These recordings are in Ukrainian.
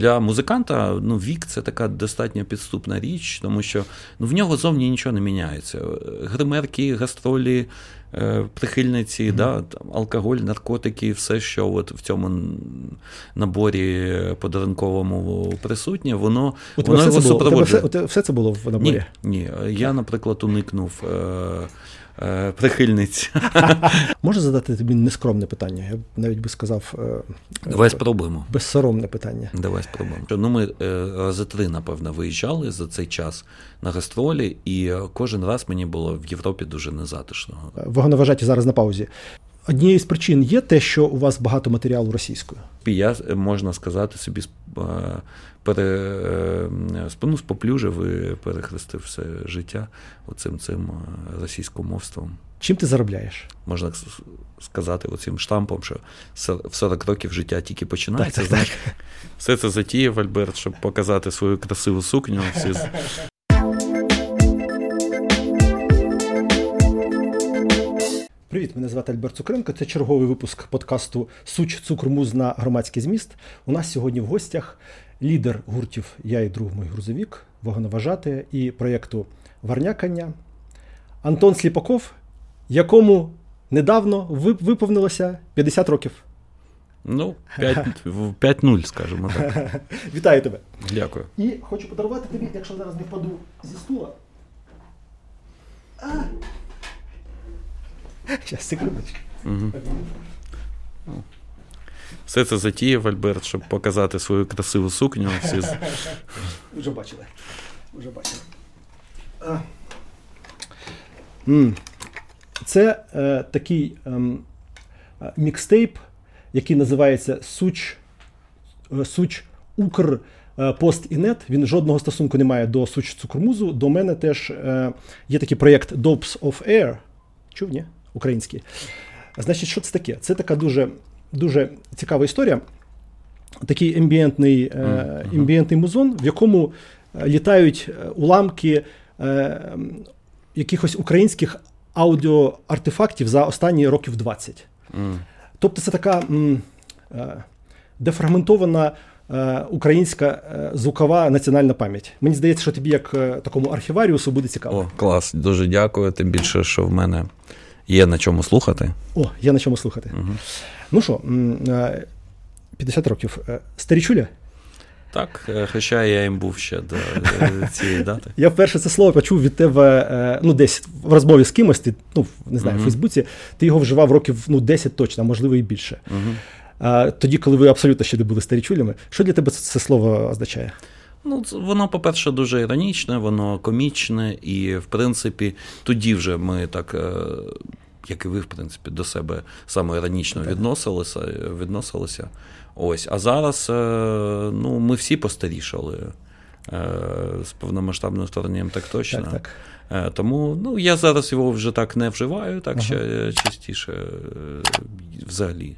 для музиканта ну, вік це така достатньо підступна річ, тому що ну, в нього зовні нічого не міняється. Гримерки, гастролі, е, прихильниці, mm-hmm. да, там, алкоголь, наркотики, все, що от в цьому наборі подарунковому присутнє, воно воно його супроводжує. Все, все це було в наборі? Ні, ні. Я, наприклад, уникнув. Е, Е, прихильниць. Можу задати тобі нескромне питання? Я навіть би сказав. Е, Давай спробуємо. Безсоромне питання. Давай спробуємо. Ну, Ми е, рази три, напевно, виїжджали за цей час на гастролі, і кожен раз мені було в Європі дуже незатишно. Вогоневажаті зараз на паузі. Однією з причин є те, що у вас багато матеріалу російською. Я можна сказати собі пере, ну, споплюжив і перехрестив все життя оцим цим російськомовством. Чим ти заробляєш? Можна сказати оцим штампом, що в 40 років життя тільки починається. Так, так, так. Все це затіяв Альберт, щоб показати свою красиву сукню. Всі Привіт, мене звати Альберт Цукренко. Це черговий випуск подкасту Суч Цукрмуз на громадський зміст. У нас сьогодні в гостях лідер гуртів Я і друг мой грузовік, вагоноважати і проєкту Варнякання Антон Сліпаков, якому недавно виповнилося 50 років. Ну, 5-0, скажімо так. Вітаю тебе. Дякую. І хочу подарувати тобі, якщо зараз не впаду зі стула. Зараз, секундочку. Угу. Все це затіяв Альберт, щоб показати свою красиву сукню. Всі... Вже бачили. Вже бачили. Це е, такий е, мікстейп, який називається Суч е, Суч Укр е, Пост і Нет. Він жодного стосунку не має до Суч Цукрмузу. До мене теж е, є такий проєкт Dopes of Air. Чув, ні? Український. Значить, що це таке? Це така дуже дуже цікава історія. Такий ембієнтний ембієнтний музон, в якому е, літають е, уламки е, якихось українських аудіоартефактів за останні років 20. Mm. Тобто це така дефрагментована українська звукова національна пам'ять. Мені здається, що тобі, як такому архіваріусу, буде цікаво. О, Клас, дуже дякую. Тим більше, що в мене є на чому слухати. О, є на чому слухати. Угу. Ну що, 50 років. Е, Старічуля? Так, е, хоча я їм був ще до е, цієї дати. Я вперше це слово почув від тебе ну, десь в розмові з кимось, ти, ну, не знаю, в Фейсбуці, ти його вживав років ну, 10 точно, а можливо і більше. Тоді, коли ви абсолютно ще не були старічулями, що для тебе це слово означає? Ну, воно, по-перше, дуже іронічне, воно комічне, і, в принципі, тоді вже ми так як і ви, в принципі, до себе саме іронічно відносилися. відносилися. Ось. А зараз е, ну, ми всі постарішали е, з повномасштабним вторгненням, так точно. Так, так. Е, тому ну, я зараз його вже так не вживаю, так ага. ще частіше взагалі.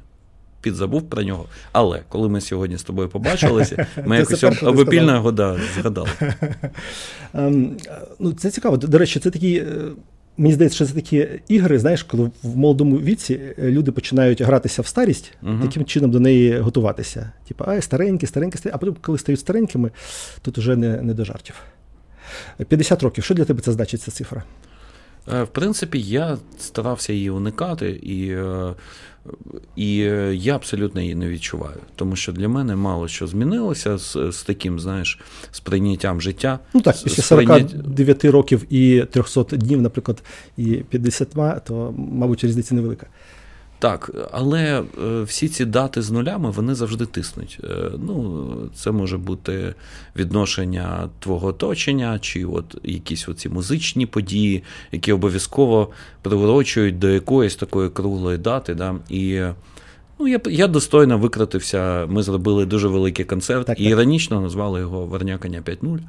Підзабув про нього. Але коли ми сьогодні з тобою побачилися, ми якось обопільно його да, згадали. Ем, ну, Це цікаво. До речі, це такий Мені здається, що це такі ігри, знаєш, коли в молодому віці е, люди починають гратися в старість, uh-huh. таким чином до неї готуватися. Типу, ай, старенькі, старенькі, старенькі. А потім, коли стають старенькими, тут вже не, не до жартів. 50 років. Що для тебе це значить ця цифра? Е, в принципі, я старався її уникати, і е, і я абсолютно її не відчуваю. Тому що для мене мало що змінилося з з таким, знаєш, сприйняттям життя. Ну так, після 49 років і 300 днів, наприклад, і 50, то, мабуть, різниця невелика. Так, але е, всі ці дати з нулями вони завжди тиснуть. Е, ну, Це може бути відношення твого оточення, чи от якісь оці музичні події, які обов'язково приурочують до якоїсь такої круглої дати. Да? І Ну, я я достойно викрутився. Ми зробили дуже великий концерт так, і так. іронічно назвали його Варнякання 5.0.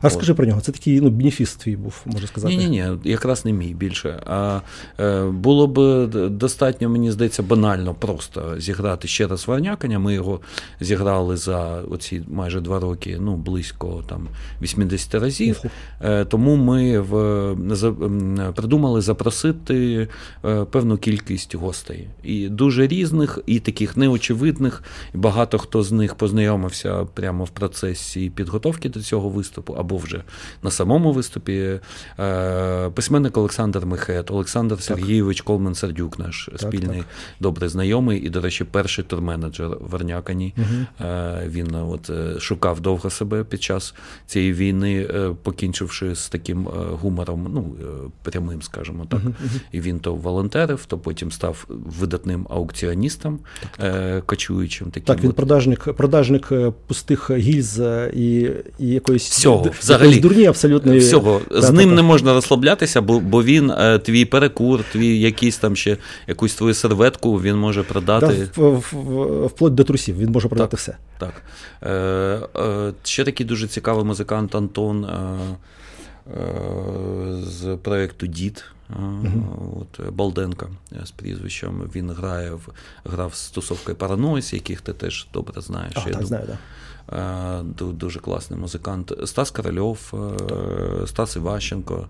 А розкажи про нього. Це такий ну, бенефіс твій був, можна сказати. Ні, ні, ні, якраз не мій більше. А е, було б достатньо, мені здається, банально просто зіграти ще раз Варнякання. Ми його зіграли за оці майже два роки, ну, близько там 80 разів. Е, тому ми в, за, придумали запросити е, певну кількість гостей. І дуже різних. і таких неочевидних, і багато хто з них познайомився прямо в процесі підготовки до цього виступу, або вже на самому виступі. Е, письменник Олександр Михет, Олександр так. Сергійович Колмен Сердюк, наш так, спільний так. добрий знайомий, і, до речі, перший турменеджер в Арнякані. Угу. Він от шукав довго себе під час цієї війни, покінчивши з таким гумором, ну прямим, скажімо так. Угу. І він то волонтерив, то потім став видатним аукціоністом так, кочуючим. Таким так, він от. продажник продажник пустих гільз і і якоїсь всього взагалі дурні абсолютно всього. З ним не можна розслаблятися, бо бо він твій перекур, твій якийсь там ще якусь твою серветку він може продати. Да, вплоть до трусів, він може продати так, все. Так. Е, е, Ще такий дуже цікавий музикант Антон е, е, з проєкту Дід. Uh-huh. От Балденка з прізвищем. Він грає в грав з тусовкою Паранойс, яких ти теж добре знаєш. Так, я знаю, да. Дуже класний музикант. Стас Корольов, Стас Іващенко,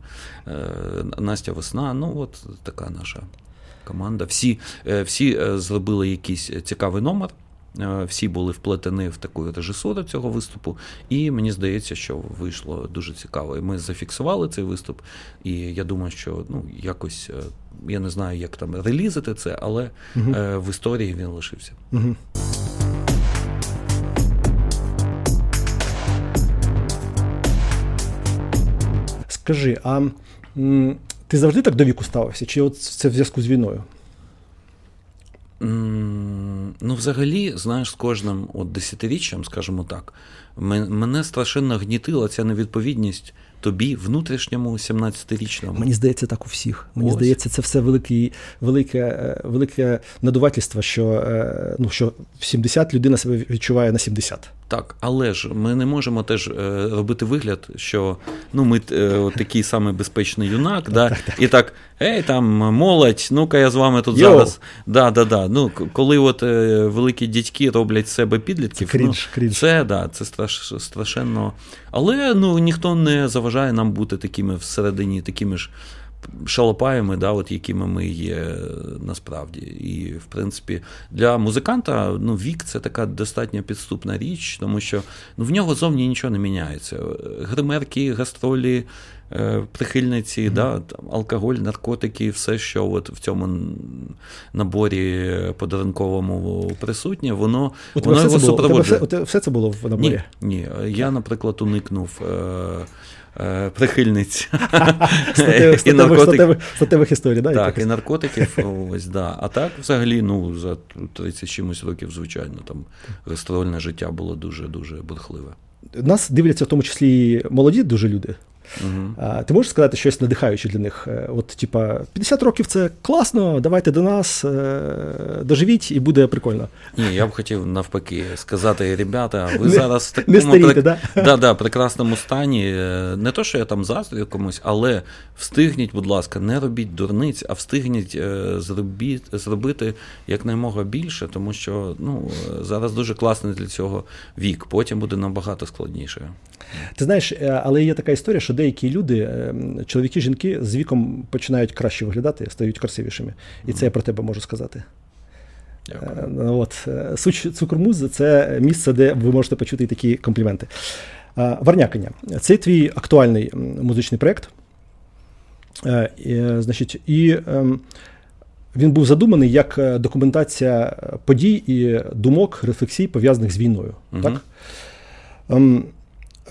Настя Весна. Ну, от така наша команда. Всі, Всі зробили якийсь цікавий номер. Всі були вплетені в таку режисуру цього виступу, і мені здається, що вийшло дуже цікаво. І Ми зафіксували цей виступ, і я думаю, що ну якось я не знаю, як там релізити це, але угу. в історії він лишився. Угу. Скажи, а ти завжди так до віку ставився? Чи от це в зв'язку з війною? Ну, взагалі, знаєш, з кожним от десятиріччям, скажімо так, мене страшенно гнітила ця невідповідність тобі, внутрішньому 17-річному. Мені здається, так у всіх. Мені Ось. здається, це все велике, велике велике надувательство, що е, ну, що в 70 людина себе відчуває на 70. Так, але ж ми не можемо теж е, робити вигляд, що ну ми е, такий самий безпечний юнак, да, так, так. і так, ей, там молодь, ну-ка я з вами тут Йо. зараз. Да, да, да. Ну, Коли от е, великі дядьки роблять себе підлітків, це крінж, ну, крінж. це да, це страш, страшенно. Але ну, ніхто не заважає нам бути такими всередині, такими ж шалопаями, да, от якими ми є насправді. І, в принципі, для музиканта ну, вік це така достатньо підступна річ, тому що ну, в нього зовні нічого не міняється. Гримерки, гастролі, е, прихильниці, mm-hmm. да, там, алкоголь, наркотики, все, що от в цьому наборі подарунковому присутнє, воно воно його супроводжує. Все, все це було в наборі? Ні, ні. Я, наприклад, уникнув. Е, Е, наркотиків. статевих історій, так? Так, і наркотиків. ось, да. А так, взагалі, ну, за 30 чимось років, звичайно, там гастрольне життя було дуже-дуже бурхливе. Нас дивляться в тому числі молоді дуже люди. Угу. Ти можеш сказати щось надихаюче для них? Е, от, типа, 50 років це класно, давайте до нас, е, доживіть і буде прикольно. Ні, я б хотів навпаки сказати, ребята, ви не, зараз в такому не старіте, прик... да? Да, да, прекрасному стані. Е, не то, що я там заздрю комусь, але встигніть, будь ласка, не робіть дурниць, а встигніть зробіть, зробити якнаймога більше, тому що ну, зараз дуже класний для цього вік, потім буде набагато складніше. Ти знаєш, але є така історія, що деякі люди, е, чоловіки, жінки з віком починають краще виглядати, стають красивішими. І це я про тебе можу сказати. Дякую. Е, ну, от, е, Суч Цукрмуз це місце, де ви можете почути такі компліменти. Варнякання. Це твій актуальний музичний проєкт. Значить, і ем, він був задуманий як документація подій і думок, рефлексій, пов'язаних з війною. Угу. Так?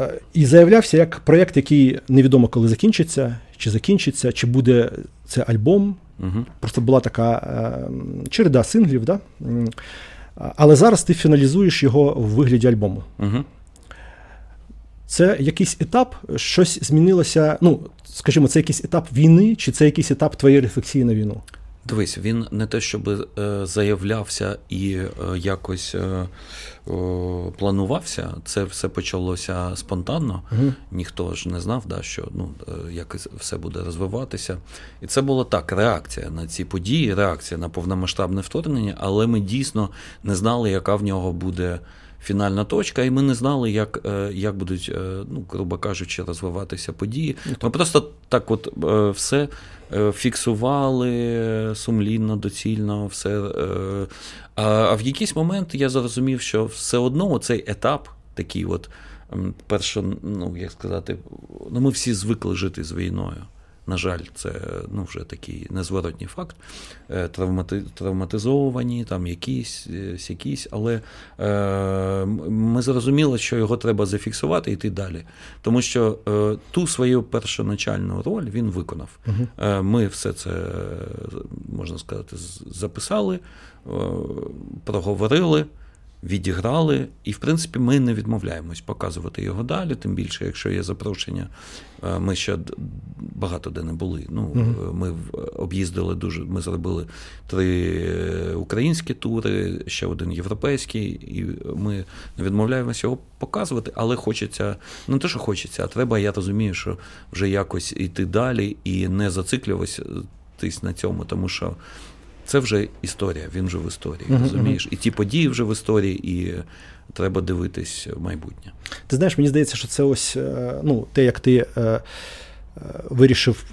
Е, і заявлявся як проєкт, який невідомо коли закінчиться, чи закінчиться, чи буде це альбом. Угу. Просто була така е, череда синглів. Да? Але зараз ти фіналізуєш його в вигляді альбому. Угу. Це якийсь етап, щось змінилося. Ну, скажімо, це якийсь етап війни, чи це якийсь етап твоєї рефлексії на війну? Дивись, він не те, щоб е, заявлявся і е, якось е, планувався. Це все почалося спонтанно. Угу. Ніхто ж не знав, да, що ну, як все буде розвиватися. І це була так: реакція на ці події, реакція на повномасштабне вторгнення, але ми дійсно не знали, яка в нього буде фінальна точка, і ми не знали, як як будуть, ну, грубо кажучи, розвиватися події. Ну, ми просто так от все фіксували сумлінно, доцільно, все. А в якийсь момент я зрозумів, що все одно цей етап такий от. Перше, ну як сказати, ну ми всі звикли жити з війною. На жаль, це ну, вже такий незворотній факт. Е, травмати, травматизовані, там якісь, е, якісь, але е, ми зрозуміли, що його треба зафіксувати і йти далі. Тому що е, ту свою першоначальну роль він виконав. Угу. Е, ми все це, можна сказати, записали, е, проговорили відіграли, і, в принципі, ми не відмовляємось показувати його далі. Тим більше, якщо є запрошення, е, ми ще багато де не були. Ну, угу. Ми об'їздили дуже. Ми зробили три українські тури, ще один європейський, і ми не відмовляємося його показувати, але хочеться, ну, не те, що хочеться, а треба, я розумію, що вже якось йти далі і не зациклюватись на цьому, тому що це вже історія, він вже в історії. Uh-huh, розумієш? І ті події вже в історії, і треба дивитись в майбутнє. Ти знаєш, мені здається, що це ось е, ну, те, як ти е, е, вирішив.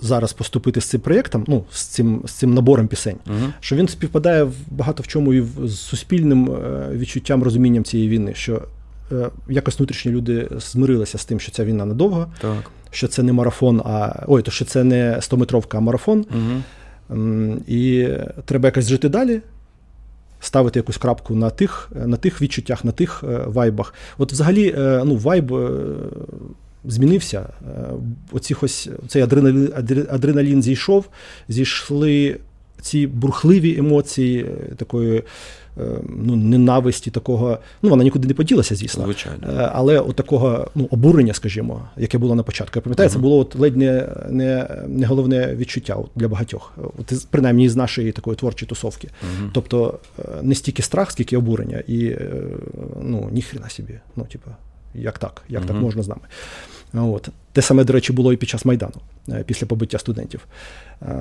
Зараз поступити з цим проєктом, ну, з цим з цим набором пісень, uh-huh. що він співпадає в багато в чому і з суспільним відчуттям, розумінням цієї війни, що е, якось внутрішні люди змирилися з тим, що ця війна недовга, так. що це не марафон, а ой, то що це не 100-метровка, а марафон. Uh-huh. І треба якось жити далі, ставити якусь крапку на тих на тих відчуттях, на тих е, вайбах. От взагалі е, ну, вайб е, змінився. Оці ось, Цей адреналін, адреналін зійшов, зійшли ці бурхливі емоції такої. Е, ну, ненависті, такого. Ну, вона нікуди не поділася, звісно. Звичайно. Е, але от такого ну, обурення, скажімо, яке було на початку. Я пам'ятаю, це було от ледь не не, не головне відчуття для багатьох. От, Принаймні з нашої такої творчої тусовки. Uh-huh. Тобто е, не стільки страх, скільки обурення. І ну, ніхрена собі. Ну, типу, як так? Як uh-huh. так можна з нами? От. Те саме, до речі, було і під час Майдану, після побиття студентів.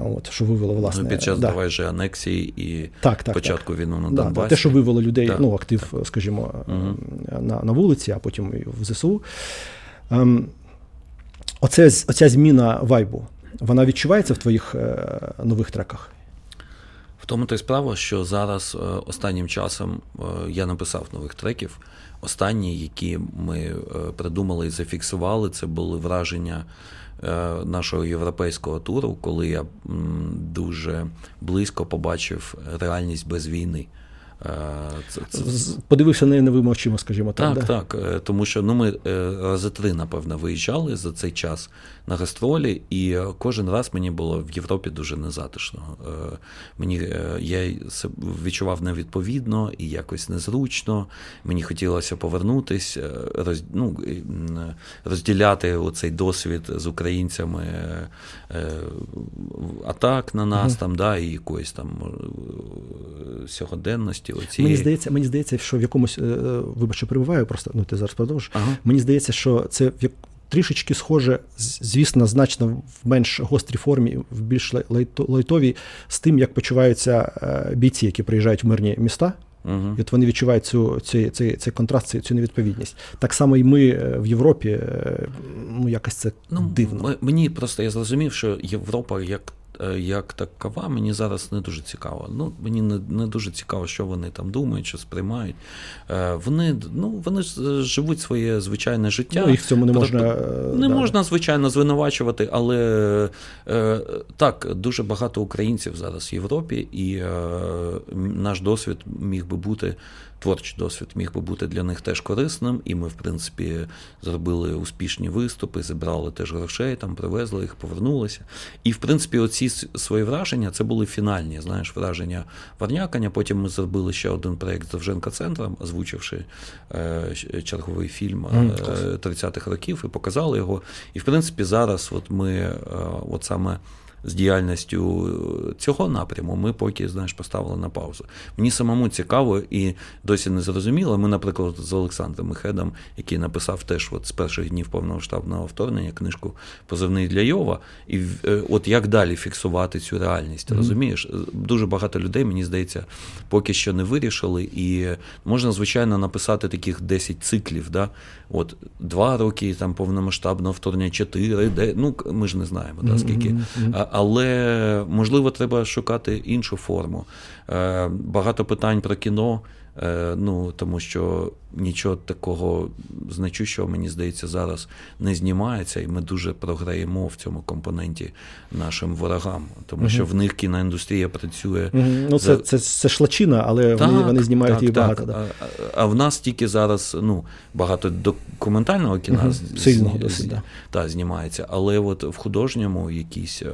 От, Що вивело власне. Ну, під час да. давай же анексії і так, так, початку так. війну на да, Донбасі. Те, що вивело людей, ну, актив, так. скажімо, угу. на на вулиці, а потім і в ЗСУ. Ем, оце, Оця зміна вайбу, вона відчувається в твоїх е, нових треках? В тому то й справа, що зараз е, останнім часом е, я написав нових треків. Останні, які ми е, придумали і зафіксували, це були враження нашого європейського туру, коли я дуже близько побачив реальність без війни. Це, це... Подивився на новими очима, скажімо так. Так, да? так. Е, тому що ну, ми е, рази три, напевно, виїжджали за цей час на гастролі, і е, кожен раз мені було в Європі дуже незатишно. Мені я відчував невідповідно і якось незручно. Мені хотілося повернутися, роз, ну, розділяти оцей досвід з українцями атак на нас, mm там, да, і якоїсь там сьогоденності оці... Мені здається, мені здається, що в якомусь, е, е, вибачте, перебуваю, просто ну ти зараз продовжиш. Ага. Мені здається, що це в як. трішечки схоже, звісно, значно в менш гострій формі, в більш лайтовій, з тим, як почуваються е, бійці, які приїжджають в мирні міста. Uh-huh. І от вони відчувають цю цей, цей, цей контраст, цю, цю невідповідність. Так само і ми в Європі, ну якось це ну, дивно. Мені просто я зрозумів, що Європа як як такова, мені зараз не дуже цікаво. Ну, Мені не не дуже цікаво, що вони там думають, що сприймають. Е, вони ну, вони ж живуть своє звичайне життя. Ну, Їх в цьому не можна не да. можна, звичайно, звинувачувати, але е, так, дуже багато українців зараз в Європі, і наш досвід міг би бути творчий досвід міг би бути для них теж корисним, і ми, в принципі, зробили успішні виступи, зібрали теж грошей, там привезли їх, повернулися. І, в принципі, оці свої враження це були фінальні, знаєш, враження Варнякання. Потім ми зробили ще один проєкт з Евженка центром, озвучивши е, черговий фільм е, 30-х років і показали його. І, в принципі, зараз от ми, е, от саме. З діяльністю цього напряму ми поки знаєш, поставили на паузу. Мені самому цікаво і досі не зрозуміло. Ми, наприклад, з Олександром Михедом, який написав теж от з перших днів повномасштабного вторгнення книжку Позивний для Йова, і е, от як далі фіксувати цю реальність, mm-hmm. розумієш? Дуже багато людей, мені здається, поки що не вирішили, і можна, звичайно, написати таких 10 циклів. Да? От Два роки там повномасштабного вторгнення, чотири, де ну ми ж не знаємо, да, скільки. Mm-hmm. Але можливо, треба шукати іншу форму. Е, багато питань про кіно. Е, ну тому що нічого такого значущого, мені здається, зараз не знімається, і ми дуже програємо в цьому компоненті нашим ворогам, тому що в них кіноіндустрія працює. Ну це це, це шлачина, але так, вони вони знімають так, її так. багато. Да. А, а в нас тільки зараз ну, багато документального кіна Сильного досить, да. та, знімається, але от в художньому якісь е,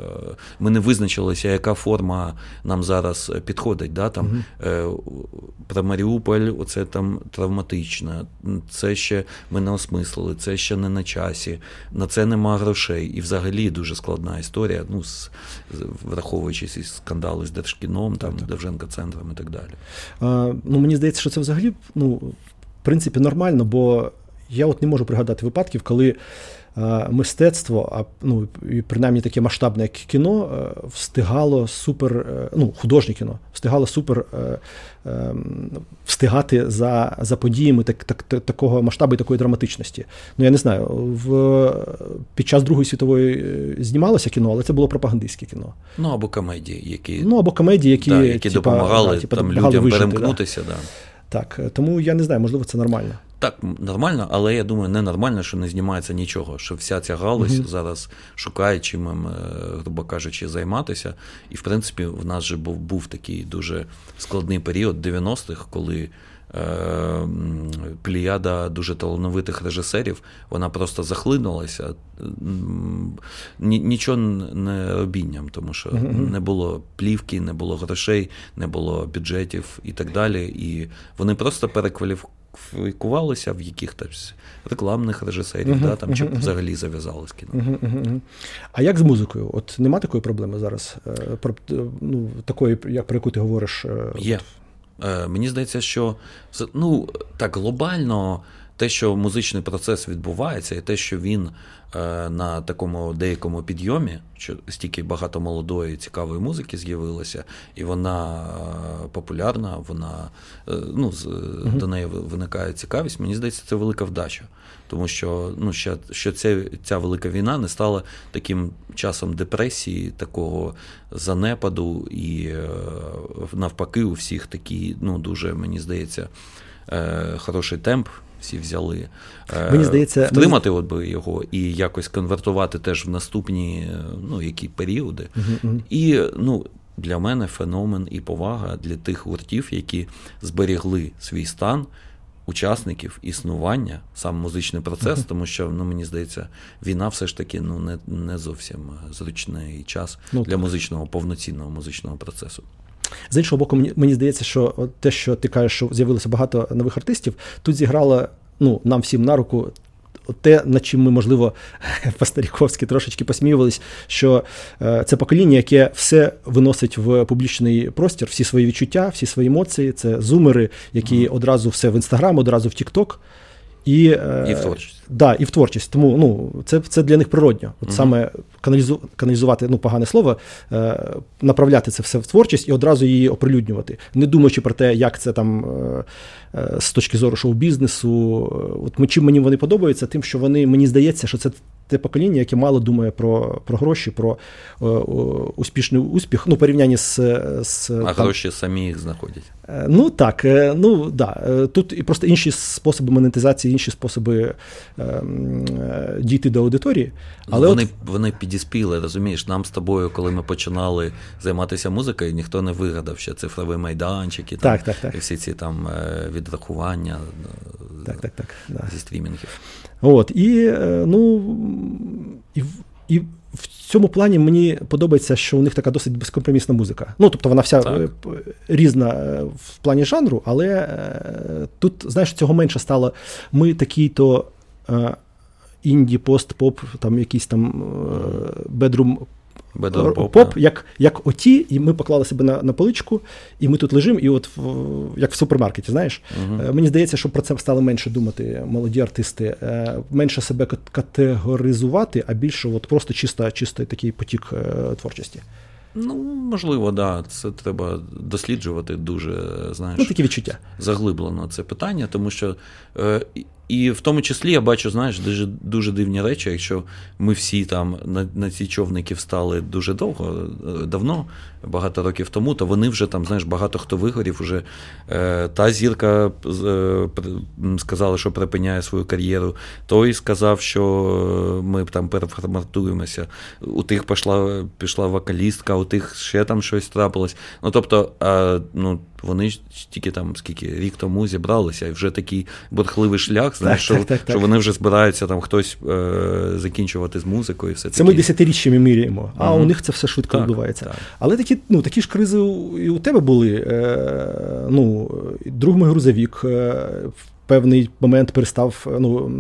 ми не визначилися, яка форма нам зараз підходить. Да, там, Про Маріуполь, оце там травматична, це ще ми не осмислили, це ще не на часі, на це нема грошей. І взагалі дуже складна історія, ну, з, враховуючи ці скандали з Держкіном, там, Довженка центром і так далі. А, ну, Мені здається, що це взагалі ну, в принципі нормально, бо я от не можу пригадати випадків, коли. Мистецтво, а ну і принаймні таке масштабне як кіно, е, встигало супер, е, ну художнє кіно, встигало супер е, ем, встигати за за подіями так, так, такого масштабу і такої драматичності. Ну я не знаю, в під час Другої світової знімалося кіно, але це було пропагандистське кіно. Ну або комедії, які ну або комедії, які да, які типа, допомагали да, типа, там людям вижити, перемкнутися. Да. Так, тому я не знаю, можливо, це нормально. Так, нормально, але я думаю, не нормально, що не знімається нічого. Що вся ця галузь mm-hmm. зараз шукає чим, е, грубо кажучи, займатися. І, в принципі, в нас же був був такий дуже складний період 90-х, коли е, пліяда дуже талановитих режисерів, вона просто захлинулася нічого не робінням, тому що mm-hmm. не було плівки, не було грошей, не було бюджетів і так далі. І вони просто перекваліфікували кваліфікувалися в якихось рекламних режисерів, uh-huh, да, там, uh-huh, чи uh-huh. взагалі зав'язали з кіно. А як з музикою? От нема такої проблеми зараз? Е, про, ну, Такої, як про яку ти говориш? Е, Є. Е, мені здається, що ну, так глобально те, що музичний процес відбувається, і те, що він е, на такому деякому підйомі, що стільки багато молодої, цікавої музики з'явилося, і вона е, популярна, вона е, ну, з, uh до неї виникає цікавість. Мені здається, це велика вдача. Тому що ну, що, що ця, ця велика війна не стала таким часом депресії, такого занепаду, і навпаки, у всіх такий, ну, дуже, мені здається, хороший темп всі взяли. Е, Мені здається, втримати от би його і якось конвертувати теж в наступні ну, які періоди. Uh-huh. І ну, для мене феномен і повага для тих гуртів, які зберігли свій стан. Учасників існування, сам музичний процес, тому що ну мені здається, війна все ж таки ну не не зовсім зручний час ну, для музичного повноцінного музичного процесу. З іншого боку, мені мені здається, що те, що ти кажеш, що з'явилося багато нових артистів, тут зіграло ну, нам всім на руку. Те, над чим ми, можливо, по-старіковськи трошечки посміювались, що е, це покоління, яке все виносить в публічний простір, всі свої відчуття, всі свої емоції. Це зумери, які одразу все в інстаграм, одразу в Тікток. І е, і в творчість. Да, і в творчість. Тому ну, це це для них природньо. От mm саме каналізу, каналізувати ну, погане слово, е, направляти це все в творчість і одразу її оприлюднювати, не думаючи про те, як це там е, е з точки зору шоу-бізнесу. От чим мені вони подобаються, тим, що вони мені здається, що це те покоління, яке мало думає про про гроші, про е, успішний успіх. Ну, порівнянні з. з А там, гроші самі їх знаходять. Е, ну так, е, ну да. Е, тут і просто інші способи монетизації, інші способи е, дійти до аудиторії. Але Вони от... вони підіспіли, розумієш, нам з тобою, коли ми починали займатися музикою, ніхто не вигадав ще цифрові майданчики, так, там, так, так. і всі ці там відрахування так, так, так, да. зі стрімінгів. От, І ну, і, і в цьому плані мені подобається, що у них така досить безкомпромісна музика. Ну, тобто вона вся так. Е, різна е, в плані жанру, але е, тут, знаєш, цього менше стало. Ми такий-то інді, пост, поп, там якийсь там бедрум Поп, як як оті, і ми поклали себе на на поличку, і ми тут лежимо, і от в, як в супермаркеті, знаєш. Uh-huh. Мені здається, що про це стали менше думати молоді артисти, е, менше себе категоризувати, а більше от просто чисто, чисто такий потік е, творчості. Ну, можливо, да. Це треба досліджувати дуже, знаєш, ну, такі відчуття. заглиблено це питання, тому що. Е, і в тому числі я бачу, знаєш, дуже дуже дивні речі, якщо ми всі там на на ці човники встали дуже довго, е, давно, багато років тому, то вони вже там, знаєш, багато хто вигорів. Уже е, та зірка е, сказала, що припиняє свою кар'єру. Той сказав, що ми там переформатуємося. У тих пішла пішла вокалістка, у тих ще там щось трапилось. Ну тобто, е, ну. Вони ж тільки там скільки рік тому зібралися, і вже такий бурхливий шлях, знаєш, так, що так, так, що вони вже збираються там хтось е, закінчувати з музикою. Все Це такі. ми десятиріччями міряємо, а угу. у них це все швидко відбувається. Але такі ну, такі ж кризи і у тебе були. Е, ну, Друг мій грузовік. Е, певний момент перестав, ну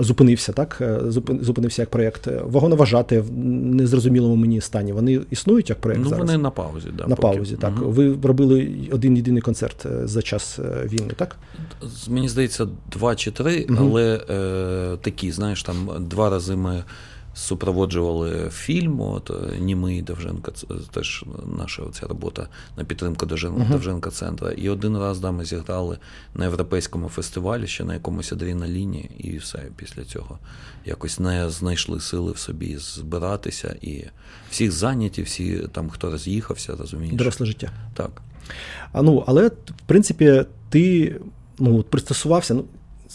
зупинився, так е, зупинився як проєкт. Вагоноважати в незрозумілому мені стані. Вони існують як проєкт? Ну зараз? вони на паузі, да, на поки. паузі. Так угу. ви робили один єдиний концерт е, за час е, війни, так? Мені здається, два чи три, угу. але е, такі, знаєш, там два рази ми супроводжували фільм. От е, Німий Довженка, це теж наша ця робота на підтримку Довженка центра. І один раз да, ми зіграли на європейському фестивалі, ще на якомусь адреналіні, і все після цього якось не знайшли сили в собі збиратися. І всіх зайняті, всі там, хто роз'їхався, розумієш. Доросле життя. Так. А ну, але в принципі, ти ну, пристосувався. ну,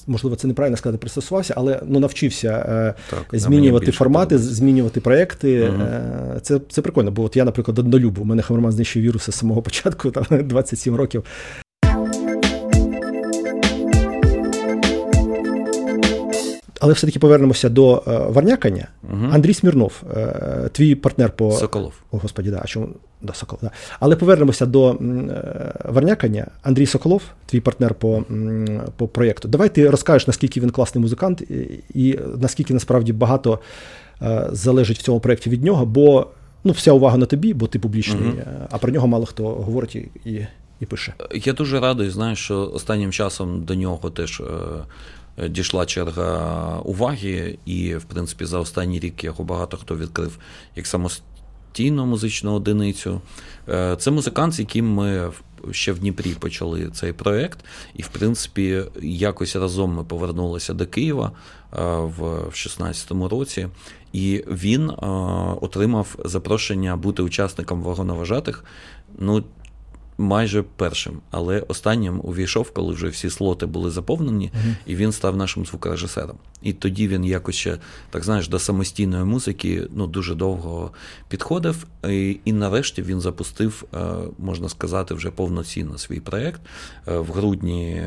можливо, це неправильно сказати, пристосувався, але ну навчився е, так, змінювати формати, подобається. змінювати проекти. Угу. Це це прикольно. Бо от я, наприклад, однолюб, у мене Хамерман знищив віруси з самого початку, там 27 років. Але все-таки повернемося до е, Варнякання. Угу. Андрій Смірнов, е, твій партнер по Соколов. О, Господі, да, а чому да, Соколов, да. Але повернемося до е, Варнякання. Андрій Соколов, твій партнер по по проєкту. Давай ти розкажеш, наскільки він класний музикант, і, і наскільки насправді багато залежить в цьому проєкті від нього, бо ну, вся увага на тобі, бо ти публічний, угу. а про нього мало хто говорить і, і, і пише. Я дуже радий, знаєш, що останнім часом до нього теж дійшла черга уваги, і, в принципі, за останній рік його багато хто відкрив як самостійну музичну одиницю. Е, це музикант, з яким ми ще в Дніпрі почали цей проєкт, і, в принципі, якось разом ми повернулися до Києва е, в 2016 році. І він е, отримав запрошення бути учасником вагоноважатих. Ну, майже першим, але останнім увійшов, коли вже всі слоти були заповнені, uh-huh. і він став нашим звукорежисером. І тоді він якось ще, так знаєш, до самостійної музики ну, дуже довго підходив. І, і нарешті він запустив, е, можна сказати, вже повноцінно свій проєкт. Е, в грудні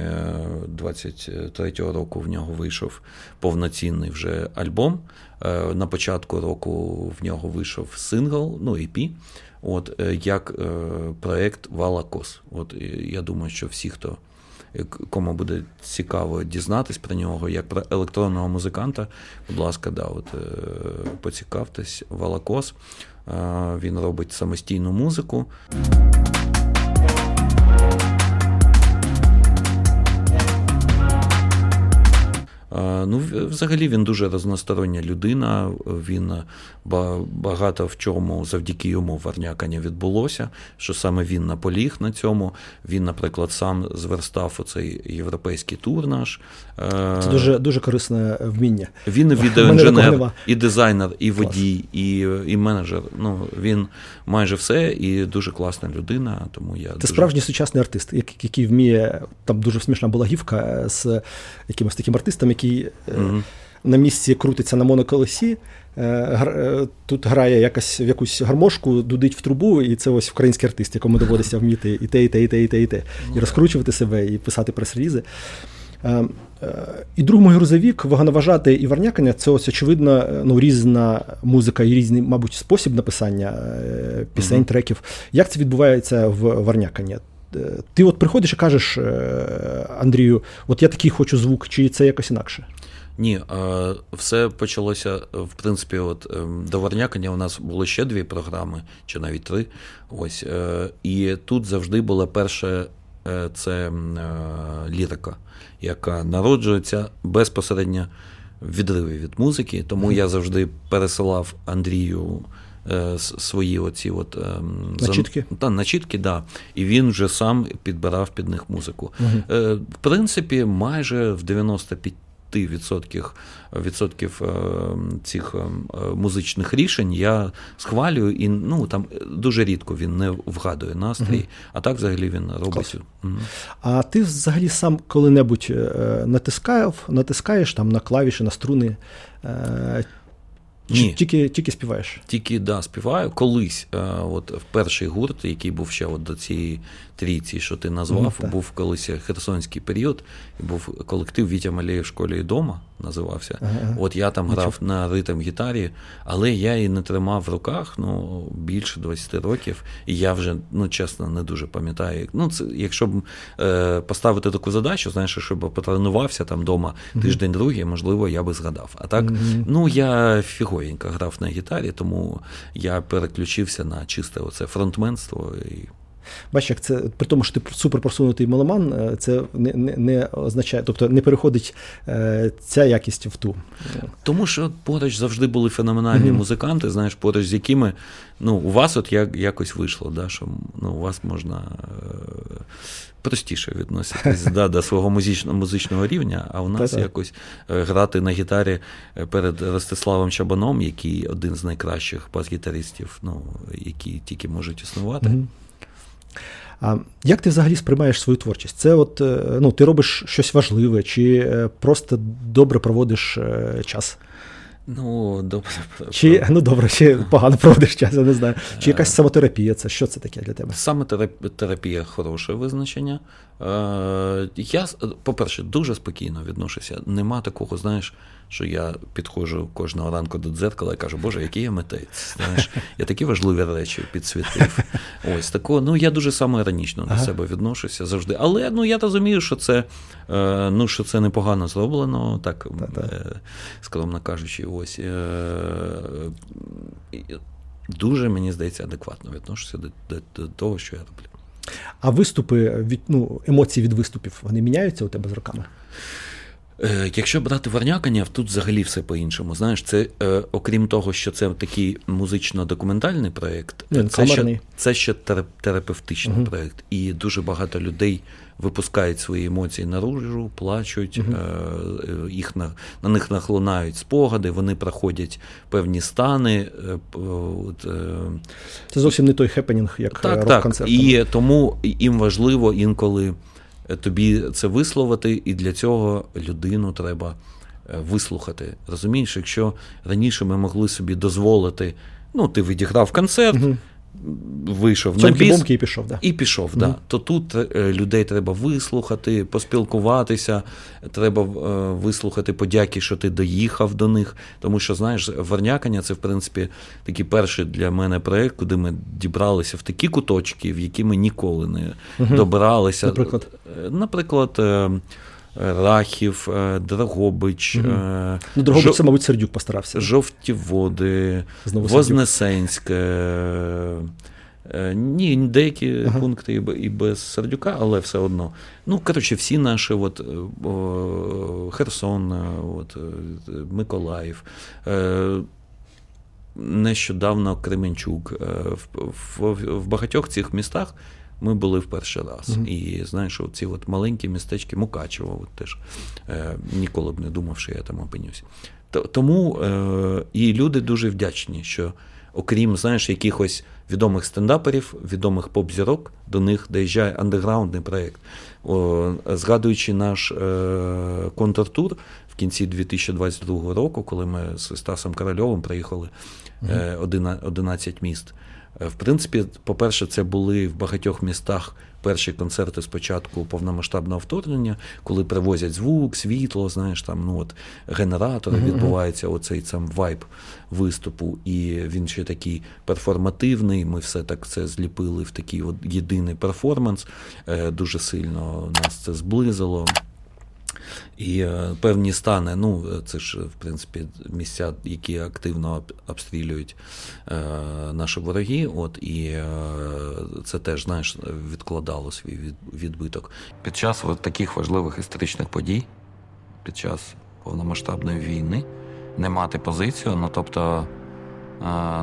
23-го е, року в нього вийшов повноцінний вже альбом. На початку року в нього вийшов сингл, ну EP от, е, як е, проєкт Валакос. От, Я думаю, що всі, хто кому буде цікаво дізнатись про нього, як про електронного музиканта, будь ласка, да, от, е, поцікавтесь, Валакос. Він робить самостійну музику. Ну, взагалі він дуже разностороння людина. Він багато в чому завдяки йому варнякання відбулося. Що саме він наполіг на цьому. Він, наприклад, сам зверстав оцей європейський тур наш. Е, Це дуже дуже корисне вміння. Він відеоінженер, і дизайнер, і водій, і і менеджер. Ну він майже все і дуже класна людина. Тому я Це дуже... справжній сучасний артист, який вміє там дуже смішна була гівка з якимось таким артистом, який mm на місці крутиться на моноколесі. Е, е, тут грає якась в якусь гармошку, дудить в трубу, і це ось український артист, якому доводиться вміти і те, і те, і те, і те, і те. І розкручувати себе, і писати прес-релізи. І друг мій грузовік, вагоноважати і варнякання це ось очевидно ну, різна музика і різний, мабуть, спосіб написання пісень, mm-hmm. треків. Як це відбувається в варняканні? Ти от приходиш і кажеш Андрію, от я такий хочу звук, чи це якось інакше? Ні, все почалося в принципі. От ем, до Варнякання у нас було ще дві програми, чи навіть три. Ось і тут завжди була перша це лірика, яка народжується безпосередньо в відриві від музики, тому я завжди пересилав Андрію е, свої оці от е, начітки. Та, начітки, да. І він вже сам підбирав під них музику. Е, в принципі, майже в 95 відсотків відсотків е, цих е, музичних рішень я схвалюю, і ну там дуже рідко він не вгадує настрій, угу. а так взагалі він робить. Угу. А ти взагалі сам коли-небудь е, натискав, натискаєш там на клавіші, на струни? Ні. Тільки тільки співаєш? Тільки да, співаю. Колись, от в перший гурт, який був ще от до цієї трійці, що ти назвав, mm, був колись херсонський період, і був колектив Вітя Малеєв в школі і дома називався. Ага. От я там грав Нічого. на ритм гітарі, але я її не тримав в руках ну, більше 20 років, і я вже, ну чесно, не дуже пам'ятаю. Ну, це, Якщо б е, поставити таку задачу, знаєш, щоб потренувався там вдома тиждень-другий, можливо, я би згадав. А так, ну я фіговенько грав на гітарі, тому я переключився на чисте оце фронтменство. і Бачиш, як це при тому, що ти суперпросунутий меломан, е, це не не, не означає, тобто не переходить е, ця якість в ту. Тому що поруч завжди були феноменальні mm-hmm. музиканти, знаєш, поруч з якими ну, у вас от як, якось вийшло, да, що ну, у вас можна е, простіше відноситись да, до свого музичного музичного рівня, а у нас якось е, грати на гітарі перед Ростиславом Чабаном, який один з найкращих бас-гітаристів, ну, які тільки можуть існувати. Mm-hmm. А Як ти взагалі сприймаєш свою творчість? Це от е, ну, ти робиш щось важливе, чи е, просто добре проводиш е, час? Ну, добре. Чи ну добре, чи погано проводиш час, я не знаю. Чи якась самотерапія? Це що це таке для тебе? Самотерапія хороше визначення. Я, по-перше, дуже спокійно відношуся. Нема такого, знаєш, що я підходжу кожного ранку до дзеркала і кажу, Боже, який я митець. Знаєш, Я такі важливі речі підсвітив. Ось такого. Ну я дуже самоіронічно до себе відношуся завжди. Але ну я розумію, що це е, ну, що це непогано зроблено, так е, скромно кажучи, ось. Е, дуже, мені здається, адекватно відношуся до, до, до того, що я роблю. А виступи від ну, емоції від виступів вони міняються у тебе з роками? Е, якщо брати Варняканя, тут взагалі все по-іншому. Знаєш, це е, окрім того, що це такий музично-документальний проєкт, це ще, це ще терапевтичний угу. проєкт. І дуже багато людей випускають свої емоції наружу, плачуть, угу. їх на, на них нахлунають спогади, вони проходять певні стани. От, Це зовсім не той хепенінг, як так, рок-концерт. Так, І тому їм важливо інколи тобі це висловити, і для цього людину треба е, вислухати. Розумієш, якщо раніше ми могли собі дозволити, ну, ти відіграв концерт. Угу вийшов на біс і пішов, да. і пішов, mm-hmm. да. то тут е, людей треба вислухати, поспілкуватися, треба е, вислухати подяки, що ти доїхав до них. Тому що, знаєш, Варнякання це, в принципі, такий перший для мене проєкт, куди ми дібралися в такі куточки, в які ми ніколи не mm-hmm. добиралися. Наприклад, е, Наприклад. Рахів, Драгобич. Угу. Ну, Драгобич, Жов... це, мабуть, Сердюк постарався. Жовті води, Вознесенське. Е, ні, деякі ага. пункти і без Сердюка, але все одно. Ну, коротше, всі наші, от, о, Херсон, от, Миколаїв. Нещодавно Кременчук. В, в, в багатьох цих містах ми були в перший раз. Mm-hmm. І знаєш, ці от маленькі містечки Мукачево, от теж е, ніколи б не думав, що я там опинюсь. Тому е, і люди дуже вдячні, що окрім знаєш, якихось відомих стендаперів, відомих поп-зірок, до них доїжджає андеграундний проєкт. О, Згадуючи наш е, контртур в кінці 2022 року, коли ми з Стасом Корольовим приїхали е, 11 міст. В принципі, по-перше, це були в багатьох містах перші концерти спочатку повномасштабного вторгнення, коли привозять звук, світло, знаєш, там ну от генератори, mm-hmm. відбувається оцей сам вайб виступу, і він ще такий перформативний. Ми все так це зліпили в такий от єдиний перформанс. Е, дуже сильно нас це зблизило. І е, певні стани, ну це ж в принципі місця, які активно обстрілюють е, наші вороги. От і е, це теж знаєш відкладало свій відбиток. Під час от таких важливих історичних подій, під час повномасштабної війни, не мати позицію. Ну тобто,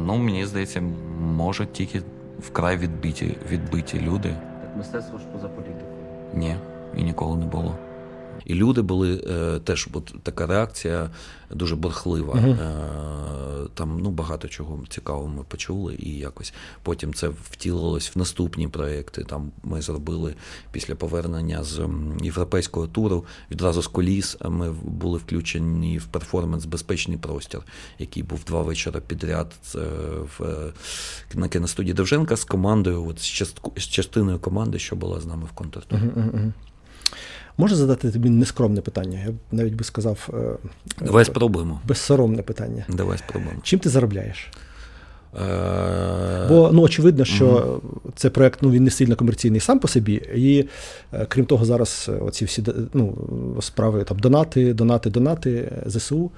ну мені здається, можуть тільки вкрай відбиті відбиті люди. Так мистецтво ж поза політикою. Ні, і ніколи не було. І люди були е, теж от така реакція дуже бурхлива. Е, там ну, багато чого цікавого ми почули, і якось потім це втілилось в наступні проекти. Там ми зробили після повернення з європейського туру відразу з коліс. Ми були включені в перформанс Безпечний простір, який був два вечора підряд е, в на кіностудії Довженка з командою, от з частиною команди, що була з нами в контртурі. Можу задати тобі нескромне питання? Я навіть би сказав. Е, Давай спробуємо. Безсоромне питання. Давай спробуємо. Чим ти заробляєш? Е, Бо ну, очевидно, що mm цей проект ну, він не сильно комерційний сам по собі, і е, крім того, зараз оці всі ну, справи там донати, донати, донати ЗСУ.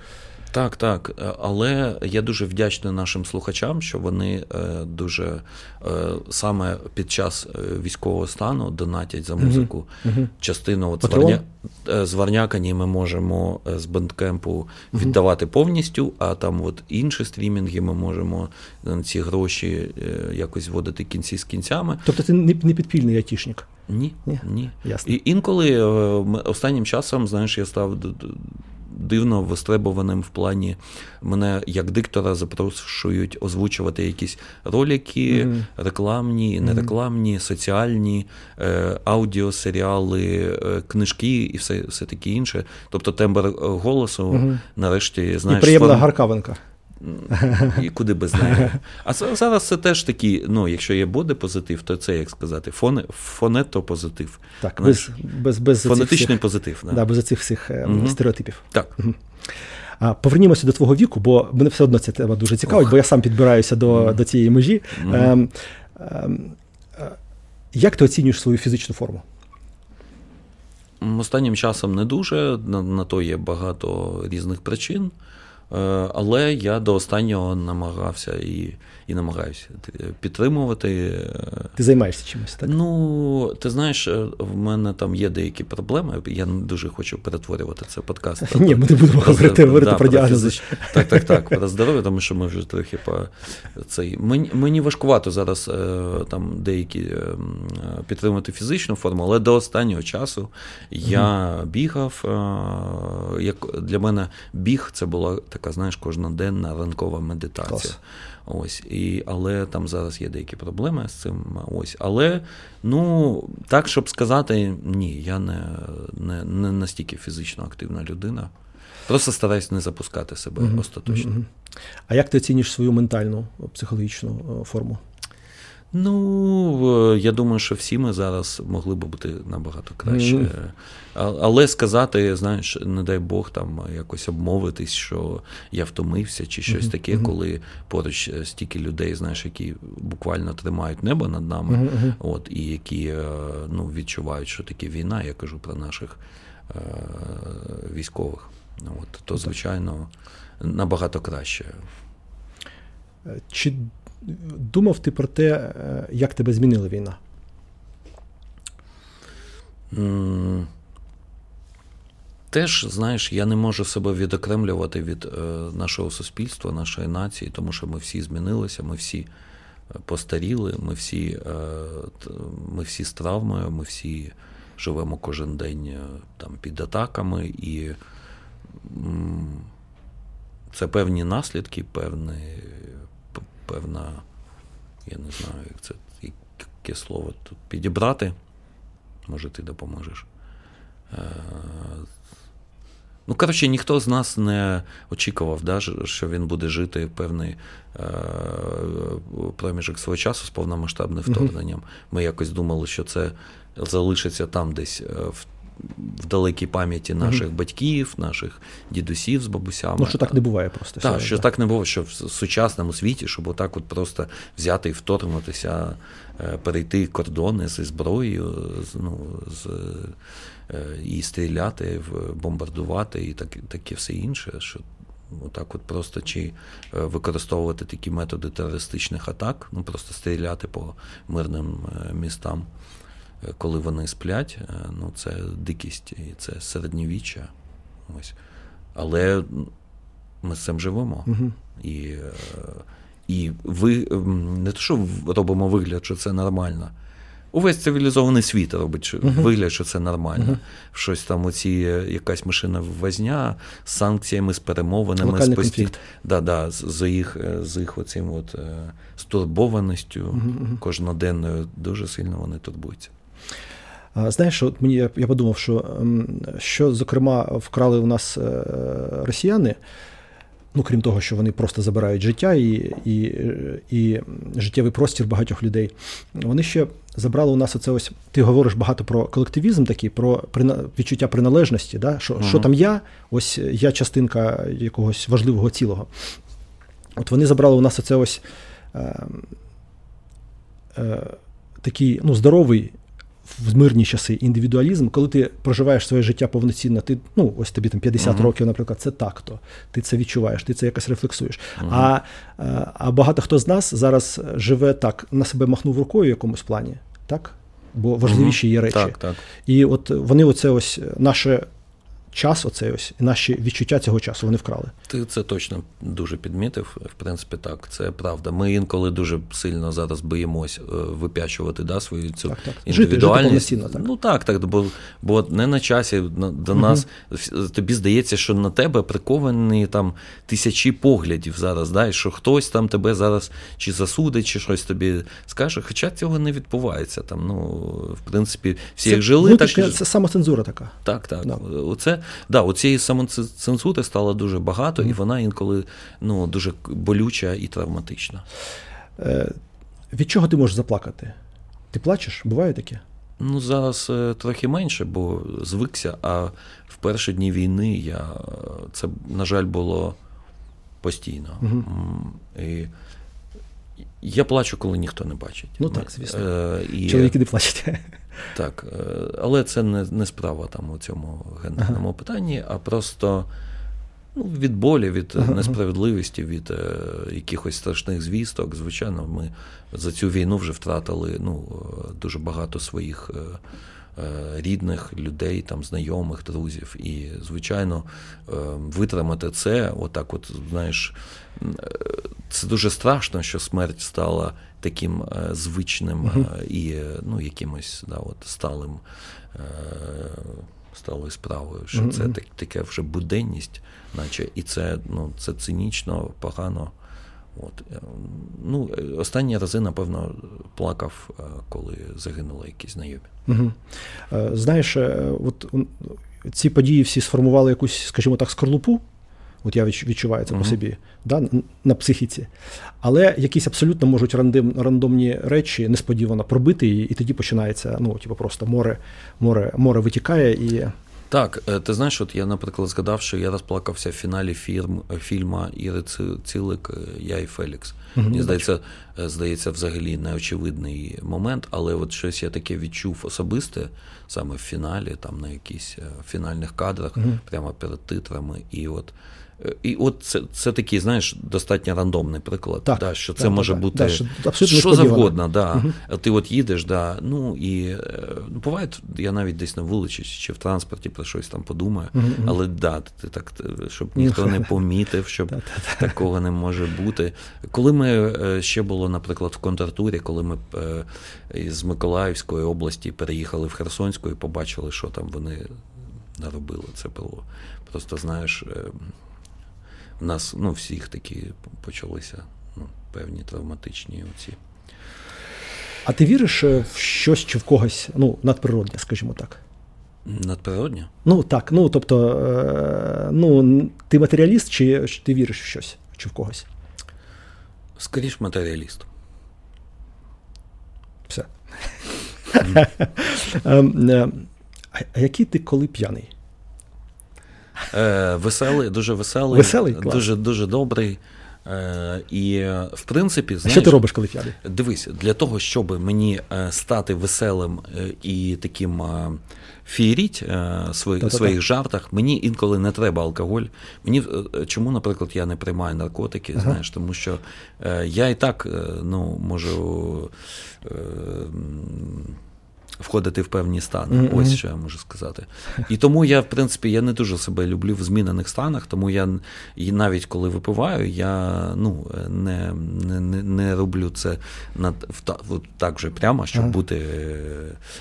Так, так. Е, але я дуже вдячний нашим слухачам, що вони е, дуже е, саме під час військового стану донатять за музику. Угу. Частину от зварня... зварнякані ми можемо з бендкемпу віддавати повністю, а там от інші стрімінги ми можемо ці гроші якось вводити кінці з кінцями. Тобто ти не підпільний айтішник? Ні. Ні. Ні. Ясно. І інколи останнім часом, знаєш, я став дивно вистребуваним в плані мене як диктора запрошують озвучувати якісь ролики, mm-hmm. рекламні, нерекламні, соціальні, е, аудіосеріали, е, книжки і все все таке інше. Тобто тембр голосу, mm-hmm. нарешті, знаєш, І приємна сформ... гаркавинка. І куди без неї. А зараз це теж такі, ну, якщо є буде позитив, то це як сказати, фон, фонето позитив. Так, без, без, без Фонетичний всіх, позитив. Да. Да, без цих всіх угу. стереотипів. Так. Угу. А, Повернімося до твого віку, бо мене все одно ця тема дуже цікавить, Ох. бо я сам підбираюся до mm. до цієї межі. Mm. Ем, ем, е, як ти оцінюєш свою фізичну форму? Останнім часом не дуже, на, на то є багато різних причин. Е, але я до останнього намагався і і намагаюся підтримувати. Ти займаєшся чимось, так? Ну, ти знаєш, е, в мене там є деякі проблеми. Я не дуже хочу перетворювати це подкаст. Ні, ми не будемо говорити говорити про діагнози. Так, так, так, про здоров'я, тому що ми вже трохи по цей. Мені важкувато зараз е, там деякі підтримувати фізичну форму, але до останнього часу я бігав. Як для мене біг це була така, знаєш, кожноденна ранкова медитація. Ось, і, Але там зараз є деякі проблеми з цим. Ось, Але ну, так, щоб сказати, ні, я не, не, не настільки фізично активна людина. Просто стараюсь не запускати себе uh остаточно. А як ти оцінюєш свою ментальну психологічну е, форму? Ну, я думаю, що всі ми зараз могли б бути набагато краще. Mm. Але сказати, знаєш, не дай Бог там якось обмовитись, що я втомився, чи щось mm-hmm. таке, коли поруч стільки людей, знаєш, які буквально тримають небо над нами, mm-hmm. от, і які е, ну, відчувають, що таке війна, я кажу про наших е- військових. От, То, звичайно, набагато краще. Чи думав ти про те, е, як тебе змінила війна? Теж, знаєш, я не можу себе відокремлювати від е, нашого суспільства, нашої нації, тому що ми всі змінилися, ми всі е, постаріли, ми всі ми всі з травмою, ми всі живемо кожен день там, під атаками, і це певні наслідки, певні певна, я не знаю, як це яке слово тут підібрати. Може, ти допоможеш. Е, Ну, коротше, ніхто з нас не очікував, да, що він буде жити певний е, проміжок свого часу з повномасштабним вторгненням. Ми якось думали, що це залишиться там десь е, в. В далекій пам'яті наших mm батьків, наших дідусів з бабусями. Ну, що так не буває просто. Так, що так не буває, що в сучасному світі, щоб отак от просто взяти і вторгнутися, е, перейти кордони зі зброєю, ну, з Е, і стріляти, бомбардувати, і так, таке все інше. що Отак, от просто чи е, використовувати такі методи терористичних атак, ну просто стріляти по мирним містам, коли вони сплять, ну це дикість і це середньовіччя. Ось. Але ми з цим живемо. Угу. І і ви не те, що робимо вигляд, що це нормально, Увесь цивілізований світ робить uh-huh. вигляд, що це нормально. Uh-huh. Щось там, оці якась машина возня з санкціями, з перемовинами, з постійно. Да, да, з їх з їх оцим от е, стурбованістю uh-huh. кожноденною дуже сильно вони турбуються. Знаєш, от мені я подумав, що ем, що, зокрема, вкрали у нас е, росіяни. Ну, крім того, що вони просто забирають життя і і, і життєвий простір багатьох людей. Вони ще забрали у нас оце ось. Ти говориш багато про колективізм, такий, про відчуття приналежності. Да? Що uh що там я, ось я частинка якогось важливого цілого. От вони забрали у нас оце ось е, е, такий ну, здоровий в мирні часи індивідуалізм, коли ти проживаєш своє життя повноцінно, ти ну ось тобі там 50 uh-huh. років, наприклад, це так-то. Ти це відчуваєш, ти це якось рефлексуєш. Uh-huh. А а багато хто з нас зараз живе так, на себе махнув рукою в якомусь плані, так? Бо важливіші є речі. Так, так. І от вони, оце ось наше час, оцей ось і наші відчуття цього часу вони вкрали. Ти це точно дуже підмітив. В принципі, так, це правда. Ми інколи дуже сильно зараз боїмось е, вип'ячувати да, свою цю так, так. індивідуальність. Жити, жити так. Ну так, так, бо бо не на часі до нас угу. тобі здається, що на тебе приковані там тисячі поглядів зараз, да, і що хтось там тебе зараз чи засудить, чи щось тобі скаже. Хоча цього не відбувається. Там, ну, В принципі, всі це, як жили, так. Це самоцензура така. Так, так. Да. Оце да, у цієї самоцензури стало дуже багато, і вона інколи ну, дуже болюча і травматична. Е, Від чого ти можеш заплакати? Ти плачеш? Буває таке? Ну, зараз е, трохи менше, бо звикся. А в перші дні війни я це, на жаль, було постійно. Угу. І я плачу, коли ніхто не бачить. Ну так, звісно. Е, і... Чоловіки не плачуть. Так, е, але це не не справа там у цьому гендерному ага. питанні, а просто ну, від болі, від ага. несправедливості, від е, якихось страшних звісток. Звичайно, ми за цю війну вже втратили ну, дуже багато своїх. Е, е Рідних людей, там, знайомих, друзів. І, звичайно, е, витримати це, отак, от, знаєш, це дуже страшно, що смерть стала таким е, звичним і ну, якимось да, от, сталим сталою справою, що uh це так, таке вже буденність, наче і це ну, це цинічно, погано. От. Ну, Останні рази, напевно, плакав, коли загинули якісь знайомі. Угу. Знаєш, от ці події всі сформували якусь, скажімо так, скорлупу От я відчуваю це uh-huh. по собі да, на психіці. Але якісь абсолютно можуть рандом, рандомні речі несподівано пробити, і, і тоді починається ну, типу, просто море, море, море витікає і. Так, е, ти знаєш, от я, наприклад, згадав, що я розплакався в фіналі фільм, фільма Іри Цилик е, Я і Фелікс. Угу, Мені здається, е, здається, взагалі неочевидний момент, але от щось я таке відчув особисте саме в фіналі, там на якісь фінальних кадрах, угу. прямо перед титрами. І от і от це це такий, знаєш, достатньо рандомний приклад. Так, да, Що це так, може так, бути що, що завгодно. Да. Угу. Ти от їдеш, да, ну і е, ну, буває, я навіть десь на вулиці чи в транспорті про щось там подумаю, угу. але да, ти так, щоб ніхто не помітив, щоб такого не може бути. Коли ми е, ще було, наприклад, в контртурі, коли ми е, з Миколаївської області переїхали в Херсонську і побачили, що там вони наробили. Це було просто, знаєш в нас ну, всіх такі почалися ну, певні травматичні оці. А ти віриш е, в щось чи в когось ну, надприродне, скажімо так? Надприродньо? Ну так, ну тобто, е, ну, ти матеріаліст, чи, чи ти віриш в щось, чи в когось? Скоріше матеріаліст. Все. Ем, е, а який ти коли п'яний? Е, Веселий, дуже веселий, Веселий? Клас. дуже дуже добрий. Е, І в принципі, знаєш, що ти робиш, коли п'яний? Дивись, для того, щоб мені е, стати веселим е, і таким е, фієріть свої- своїх жартах, мені інколи не треба алкоголь. Мені чому, наприклад, я не приймаю наркотики, знаєш, тому що я і так ну, можу. Входити в певні стани, Мгм. ось що я можу сказати. І тому я, в принципі, я не дуже себе люблю в змінених станах, тому я і навіть коли випиваю, я ну, не, не, не, роблю це над, в, та- так же прямо, щоб Ага. бути,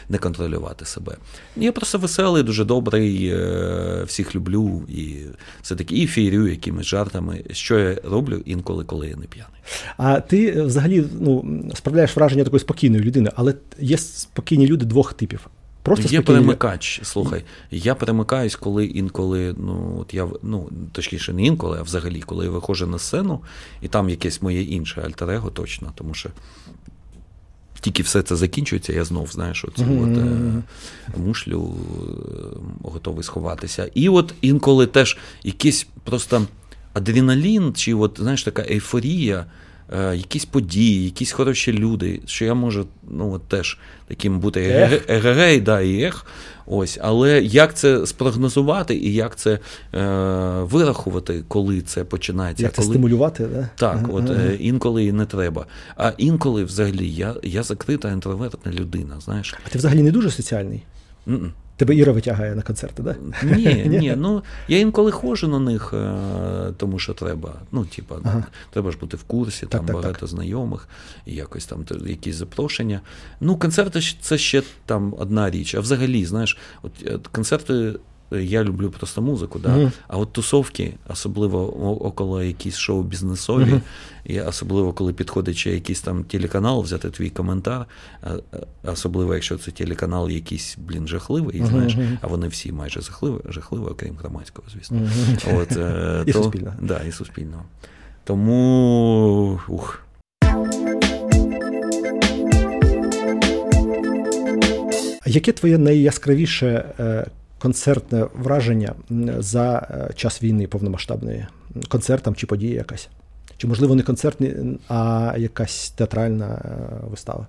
не контролювати себе. Я просто веселий, дуже добрий, е, всіх люблю, і все таки і фієрю якимись жартами, що я роблю інколи, коли я не п'яний. А ти е, взагалі ну, справляєш враження такої спокійної людини, але є спокійні люди двох типів. Просто Є перемикач. Слухай, я перемикаюсь, коли інколи, ну от я ну точніше, не інколи, а взагалі, коли я виходжу на сцену, і там якесь моє інше альтер-его точно, тому що. Тільки все це закінчується, я знов, знаєш, оцю Мгм. от, е, мушлю е, готовий сховатися. І от інколи теж якийсь просто адреналін, чи от, знаєш, така ейфорія, якісь події, якісь хороші люди, що я можу ну, от теж таким бути егегей, да, і ех. Ось, але як це спрогнозувати і як це е, вирахувати, коли це починається? Як це стимулювати? Да? Так, Ага, от ага. е, інколи і не треба. А інколи, взагалі, я, я закрита інтровертна людина, знаєш. А ти взагалі не дуже соціальний? М-м. Тебе Іра витягає на концерти, так? Да? Ні, ні, ну я інколи ходжу на них, е, тому що треба. Ну, типа, Ага. треба ж бути в курсі, Так, там так, багато так. знайомих, і якось там якісь запрошення. Ну, концерти це ще там одна річ. А взагалі, знаєш, от концерти. Я люблю просто музику, да? Мгм. а от тусовки, особливо около якісь шоу бізнесові, Мгм. і особливо коли підходить ще якийсь там телеканал, взяти твій коментар, особливо якщо це телеканал якийсь, блін, жахливий, Мгм, знаєш, а вони всі майже жахливі, жахливі окрім громадського, звісно. От, е, І то, суспільного. Да, і суспільного. Тому. Ух. Яке твоє найяскравіше е, концертне враження за е, час війни повномасштабної? Концерт чи подія якась? Чи, можливо, не концертний, а якась театральна е, вистава?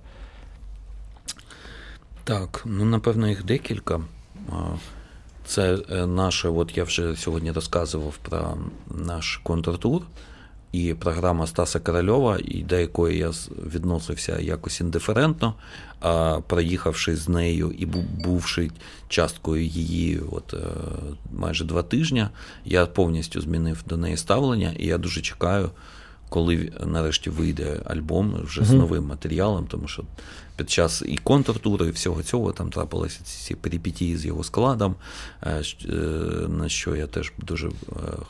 Так, ну напевно, їх декілька. Це е, наше, от я вже сьогодні розказував про наш контртур і програма Стаса Корольова, і до якої я відносився якось індиферентно, а проїхавши з нею і бувши часткою її от, е, майже два тижні, я повністю змінив до неї ставлення, і я дуже чекаю, коли нарешті вийде альбом вже з новим матеріалом, тому що під час і контртуру, і всього цього там трапилися ці перипетії з його складом, е, е, на що я теж дуже е,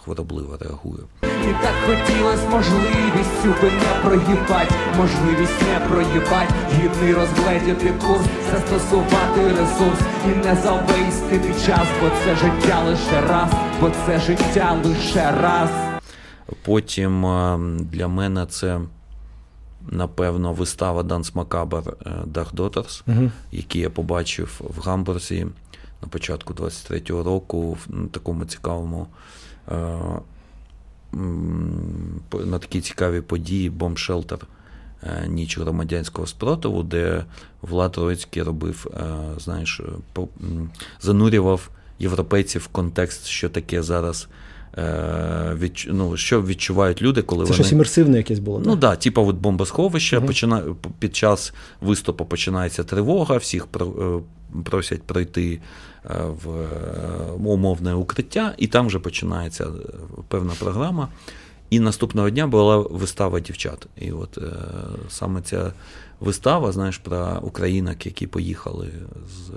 хворобливо реагую. І так хотілось можливістю би не проїбать, можливість не проїбать, гідний розгледіти курс, застосувати ресурс і не завейстити час, бо це життя лише раз, бо це життя лише раз. Потім для мене це, напевно, вистава Данс Макабр Dark Daughters, Угу. які я побачив в Гамбурзі на початку 23-го року в такому цікавому. е, На такій цікавій події бомбшелтер е, Ніч громадянського спротиву, де Влад Троїцький робив, е, знаєш, е, занурював європейців в контекст, що таке зараз. Е, відч- ну, що відчувають люди, коли Це вони щось імерсивне якесь було. Ну так, да, типа от бомбосховище, Мгм. почина... під час виступу починається тривога, всіх про- е, просять пройти е, в умовне укриття, і там вже починається певна програма. І наступного дня була вистава дівчат. І от е, саме ця вистава, знаєш, про українок, які поїхали з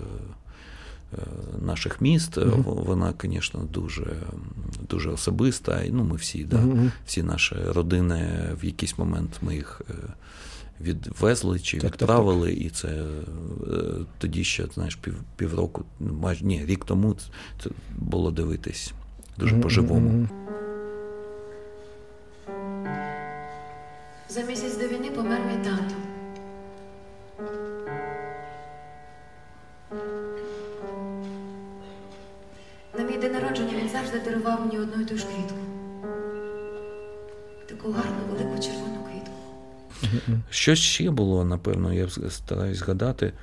наших міст, Мгм. вона, звісно, дуже, дуже особиста. Ну, ми всі, да, мгм. всі наші родини в якийсь момент ми їх е, відвезли чи Так, відправили, і це е, тоді ще, знаєш, пів, півроку, ну, майже ні, рік тому це було дивитись дуже по-живому. За місяць до війни помер мій тато. Мій день народження він завжди дарував мені одну і ту ж квітку. Таку гарну велику червону квітку. Що ще було, напевно, я стараюсь згадати.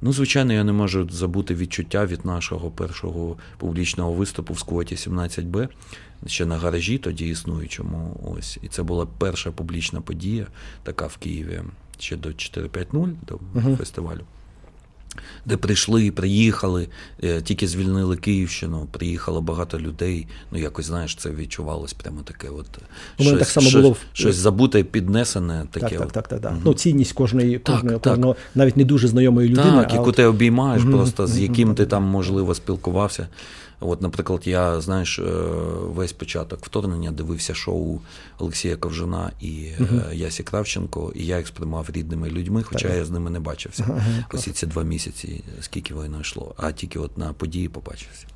Ну, звичайно, я не можу забути відчуття від нашого першого публічного виступу в сквоті 17Б, ще на гаражі, тоді існуючому. Ось. І це була перша публічна подія, така в Києві, ще до 4.5.0, до uh-huh. фестивалю. Де прийшли, приїхали, е, тільки звільнили Київщину, приїхало багато людей. Ну, якось, знаєш, це відчувалось прямо таке. от У мене щось, так само щось, було щось забуте, піднесене. Таке Так, так, от. так, так, так. Угу. Ну, цінність кожної, Так, кожної, так. кожного, навіть не дуже знайомої людини. Так, яку от- ти обіймаєш, угу. просто з яким яким ти там, можливо, спілкувався. От, наприклад, я, знаєш, е, весь початок вторгнення дивився шоу Олексія Ковжуна і е, Ясі Кравченко, і я їх сприймав рідними людьми, хоча Так. я з ними не бачився. Ага, Ось ці два місяці, скільки війна йшло, а тільки от на події побачився.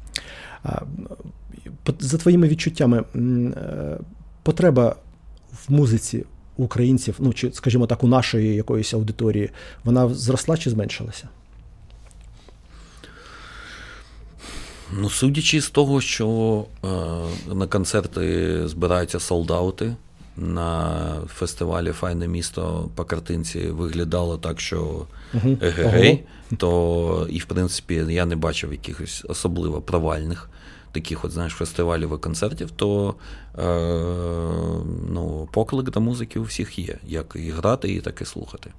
За твоїми відчуттями, е, потреба в музиці українців, ну чи, скажімо так, у нашої якоїсь аудиторії, вона зросла чи зменшилася? Ну, судячи з того, що е, на концерти збираються солдати, на фестивалі Файне місто по картинці виглядало так, що егегей, то і в принципі я не бачив якихось особливо провальних таких, от знаєш, фестивалів і концертів, то е, ну, поклик до музики у всіх є, як і грати, і так і слухати.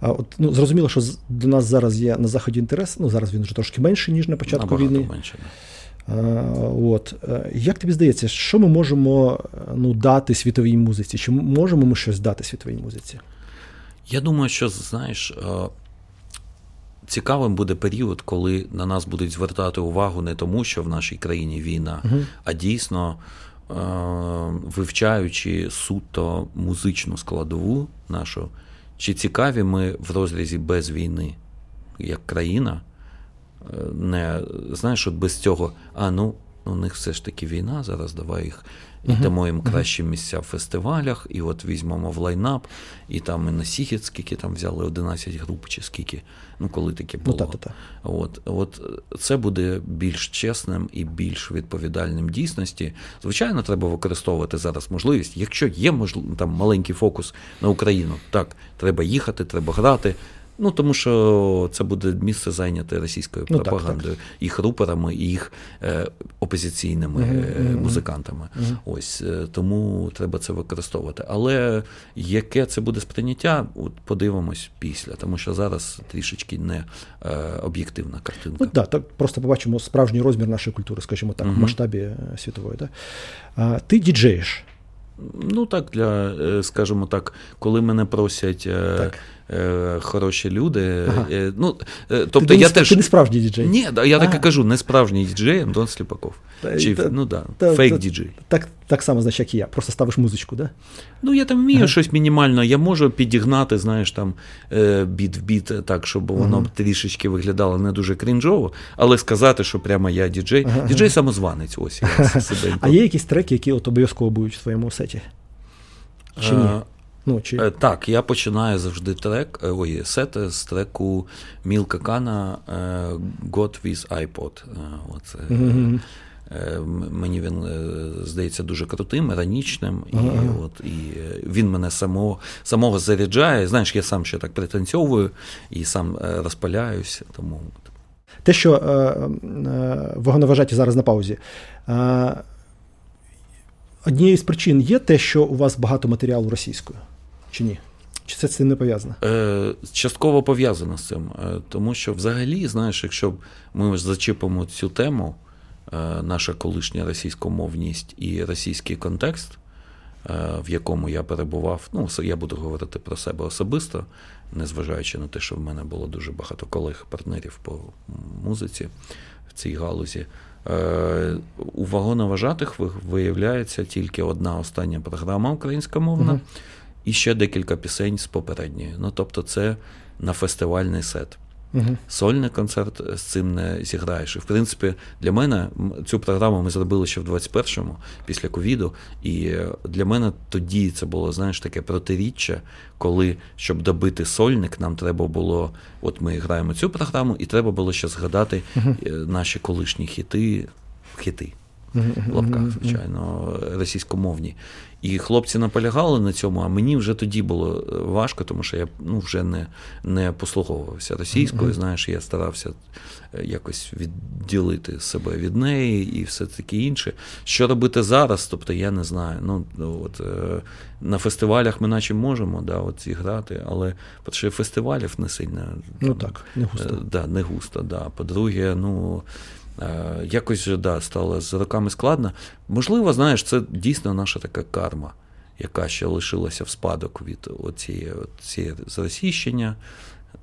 От ну зрозуміло, що до нас зараз є на заході інтерес. Ну зараз він вже трошки менший ніж на початку Набагато війни. менше. От Е, як тобі здається, що ми можемо ну дати світовій музиці? Чи можемо ми щось дати світовій музиці? Я думаю, що знаєш, е, цікавим буде період, коли на нас будуть звертати увагу не тому, що в нашій країні війна, а дійсно е, вивчаючи суто музичну складову нашу, чи цікаві ми в розрізі без війни як країна. Е, Не знаєш, от без цього, а ну, у них все ж таки війна, зараз давай їх і дамо їм кращі місця в фестивалях, і от візьмемо в лайнап, і там і на Сігіт, скільки там взяли 11 груп, чи скільки, ну коли таке Ну, було. та-та-та. От, от це буде більш чесним і більш відповідальним дійсності. Звичайно, треба використовувати зараз можливість. Якщо є можл... там маленький фокус на Україну, так, треба їхати, треба грати. Ну, тому що це буде місце зайняте російською Ну, так, пропагандою, їх руперами і їх е, опозиційними е, музикантами. Ось е, тому треба це використовувати. Але яке це буде сприйняття, от подивимось після, тому що зараз трішечки не е, об'єктивна картинка. Ну так, так просто побачимо справжній розмір нашої культури, скажімо так, в масштабі е, світової. Да? А, ти діджеєш. Ну так, для, скажімо так, коли мене просять Так. Е, хороші люди. Ага. е, Ну, е, тобто ти, я не, теж. ти не справжній діджей. Ні, я так і кажу, не справжній діджей Антон Сліпаков. Та- Чи, та- ну да, та- фейк та- діджей. Так, так само, значить, як і я. Просто ставиш музичку, да? Ну, я там вмію щось мінімально. Я можу підігнати, знаєш, там біт в біт так, щоб воно трішечки виглядало не дуже крінжово, але сказати, що прямо я діджей. Діджей самозванець, ось я. А є якісь треки, які от обов'язково будуть в твоєму сеті? Чи ні? Ну, чи... Е, Так, я починаю завжди трек, е, ой, сет з треку Мілка Кана е, God with iPod. Оце. Мені він здається дуже крутим, іронічним, і, Ага. от, і він мене самого, самого заряджає. Знаєш, я сам ще так пританцьовую і сам розпаляюсь. Тому Те, що е, е, вагоноважаті зараз на паузі. Е, однією з причин є те, що у вас багато матеріалу російською, чи ні? Чи це з цим не пов'язано? Е, частково пов'язано з цим, е, тому що взагалі, знаєш, якщо ми зачепимо цю тему, е, наша колишня російськомовність і російський контекст, е, в якому я перебував, ну, я буду говорити про себе особисто, незважаючи на те, що в мене було дуже багато колег, партнерів по музиці в цій галузі. Е, У вагоноважатих виявляється тільки одна остання програма українськомовна. Мгм. І ще декілька пісень з попередньої. Ну тобто, це на фестивальний сет. Угу. Сольний концерт з цим не зіграєш. І в принципі, для мене цю програму ми зробили ще в 21-му, після ковіду. І для мене тоді це було, знаєш, таке протиріччя, коли, щоб добити сольник, нам треба було. От ми граємо цю програму, і треба було ще згадати угу. наші колишні хіти. хіти в лапках, звичайно, російськомовні. І хлопці наполягали на цьому, а мені вже тоді було е, важко, тому що я ну, вже не не послуговувався російською. Знаєш, я старався е, якось відділити себе від неї і все таке інше. Що робити зараз? Тобто я не знаю. Ну, от, е, На фестивалях ми наче можемо да, от зіграти, але по-перше, фестивалів не сильно. Ну так, не густо. Да, не густо, да. По-друге, ну. Е, якось да, стало з роками складно. Можливо, знаєш, це дійсно наша така карма, яка ще лишилася в спадок від оцієї, оцієї зросійщення,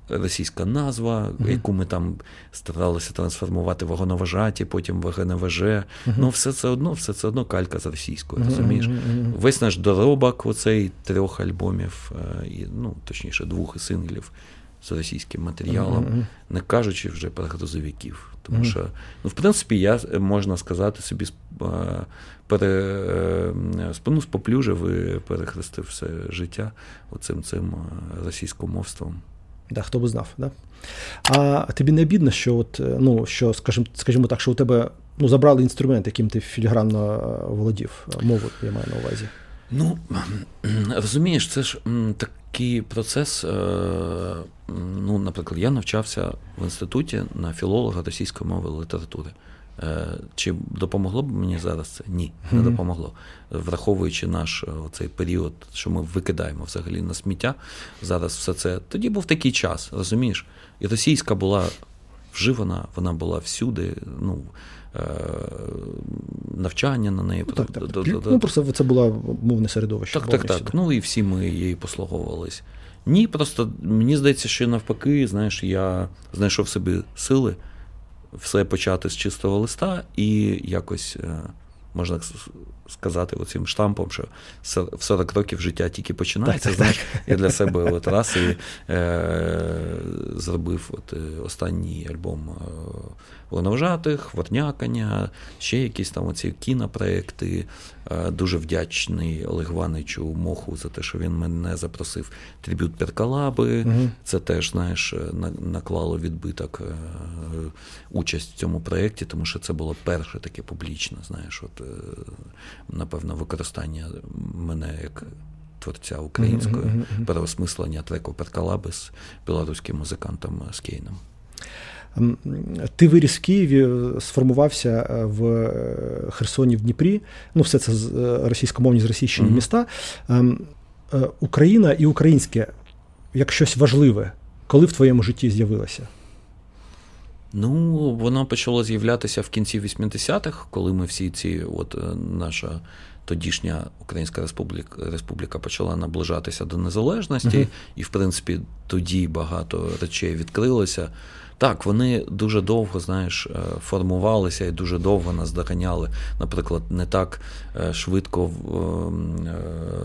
російська назва, uh-huh. яку ми там старалися трансформувати в вагоноважаті, потім ВГНВЖ. Uh-huh. Ну, все це одно, все це одно калька з російською, розумієш? Весь наш доробок, оцей трьох альбомів, е, ну, точніше, двох синглів з російським матеріалом, uh-huh. не кажучи вже про грузовиків. Тому mm-hmm. що, ну, в принципі, я можна сказати собі е, пере, е, ну, споплюжив і перехрестив все життя оцим цим е, російськомовством. Да, хто би знав, да? А тобі не бідно, що от, ну, що, скажімо, скажімо так, що у тебе ну, забрали інструмент, яким ти філігранно володів, мову, я маю на увазі. Ну, розумієш, це ж такий процес. Е, ну, Наприклад, я навчався в інституті на філолога російської мови і літератури. Е, чи допомогло б мені зараз це? Ні, не допомогло. Враховуючи наш е, цей період, що ми викидаємо взагалі на сміття, зараз все це. Тоді був такий час, розумієш? І російська була вживана, вона була всюди. ну, навчання на неї. Ну, так, так. Ну, Просто це було мовне середовище. Так, так, так. Ну і всі ми її послуговувались. Ні, просто мені здається, що навпаки, знаєш, я знайшов собі сили все почати з чистого листа і якось. Е, можна сказати, оцим штампом, що в 40 років життя тільки починається. Так, знаєш, так. Я для себе от раз і е, зробив от е, останній альбом е, Лоновжатих, Ворнякання, ще якісь там оці кінопроекти. Е, дуже вдячний Олег Ваничу Моху за те, що він мене запросив трибют Перкалаби. Угу. Це теж, знаєш, наклало відбиток участь в цьому проєкті, тому що це було перше таке публічне, знаєш, от напевно, використання мене як творця української, mm-hmm. переосмислення треку Перкалаби з білоруським музикантом Скейном. Ти виріс в Києві, сформувався е, в е, Херсоні в Дніпрі. Ну, все це е, російськомовні зросійщені mm-hmm. міста. Ем, Україна і українське як щось важливе, коли в твоєму житті з'явилося? Ну, воно почало з'являтися в кінці 80-х, коли ми всі ці, от е, наша тодішня Українська Республіка Республіка почала наближатися до незалежності, uh-huh. і, в принципі, тоді багато речей відкрилося. Так, вони дуже довго, знаєш, е, формувалися і дуже довго нас доганяли. Наприклад, не так е, швидко е,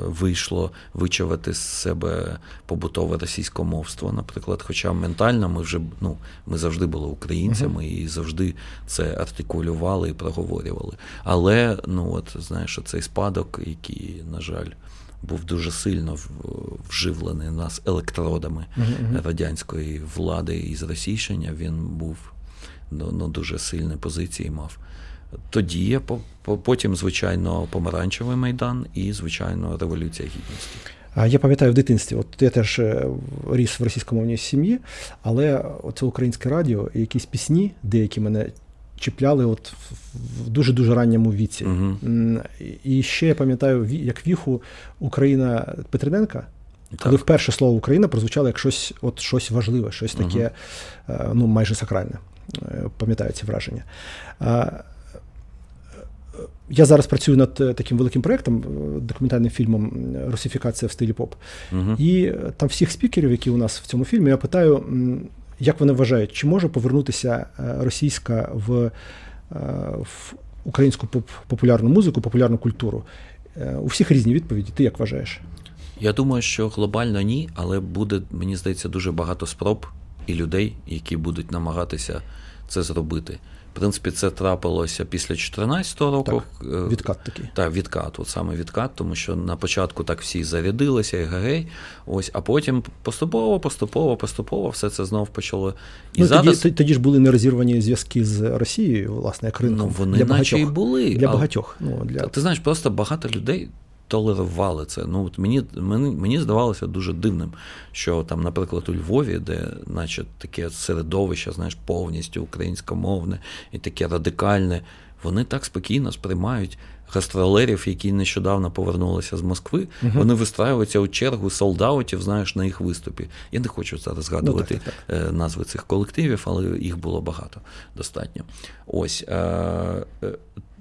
вийшло вичавити з себе побутове російськомовство, наприклад. Хоча ментально ми вже ну, ми завжди були українцями і завжди це артикулювали і проговорювали. Але ну от знаєш, цей спадок, який, на жаль був дуже сильно вживлений нас електродами uh-huh. радянської влади і зросійщення, він був ну, ну, дуже сильні позиції мав. Тоді потім, звичайно, помаранчевий майдан і, звичайно, революція гідності. Я пам'ятаю в дитинстві, от я теж е, ріс в російськомовній сім'ї, але це українське радіо, і якісь пісні, деякі мене чіпляли от в дуже-дуже ранньому віці. Угу. І ще я пам'ятаю, як віху Україна Петрененка. Так. Коли вперше слово Україна прозвучало як щось от щось важливе, щось таке, uh ну майже сакральне. Е, пам'ятаю ці враження. Я зараз працюю над таким великим проєктом, документальним фільмом Русифікація в стилі поп. uh І там всіх спікерів, які у нас в цьому фільмі, я питаю, як вони вважають, чи може повернутися е, російська в, е, в українську популярну музику, популярну культуру? Е, у всіх різні відповіді. Ти як вважаєш? Я думаю, що глобально ні, але буде, мені здається, дуже багато спроб і людей, які будуть намагатися це зробити. Принципі, це трапилося після 2014 року. Так, відкат такий. Так, відкат, от саме відкат, тому що на початку так всі зарядилися, і гей, ось, а потім поступово, поступово, поступово все це знов почало. І ну, зараз... тоді, тоді ж були нерозірвані зв'язки з Росією, власне, як ринком. Ну, вони для наче багатьох. і були. Для багатьох. Ну, для... Ти знаєш, просто багато людей толерували це. Ну, от Мені мені, мені здавалося дуже дивним, що там, наприклад, у Львові, де наче таке середовище, знаєш, повністю українськомовне і таке радикальне, вони так спокійно сприймають гастролерів, які нещодавно повернулися з Москви. uh Вони вистраюються у чергу солдатів, знаєш, на їх виступі. Я не хочу зараз згадувати ну, так, так. Е, назви цих колективів, але їх було багато достатньо. Ось.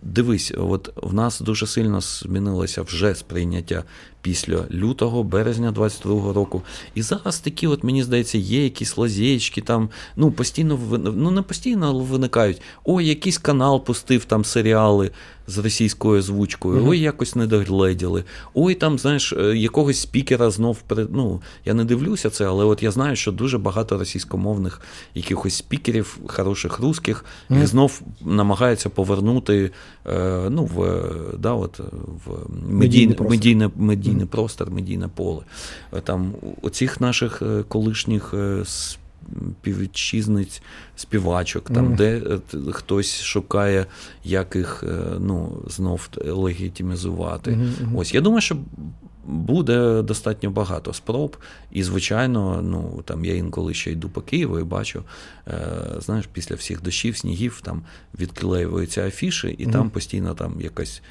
Дивись, от в нас дуже сильно змінилося вже сприйняття після лютого, березня 22-го року. І зараз такі, от мені здається, є якісь лазєчки там, ну постійно ну не постійно, але виникають. Ой, якийсь канал пустив там серіали з російською озвучкою, ой, якось не догледіли. Ой, там, знаєш, е, якогось спікера знов ну, я не дивлюся це, але от я знаю, що дуже багато російськомовних якихось спікерів, хороших русських, їх знов намагаються повернути е, ну, в да, от, в медійне, медійне, медійне mm простор, медійне поле. Е, там Оцих наших колишніх співвітчизниць, співачок, там, mm. де е, хтось шукає, як їх е, ну, знов легітимізувати. Mm-hmm. Ось я думаю, що. Буде достатньо багато спроб, і, звичайно, ну там я інколи ще йду по Києву і бачу, е, знаєш, після всіх дощів, снігів там відклеюються афіші, і mm-hmm. там постійно там якась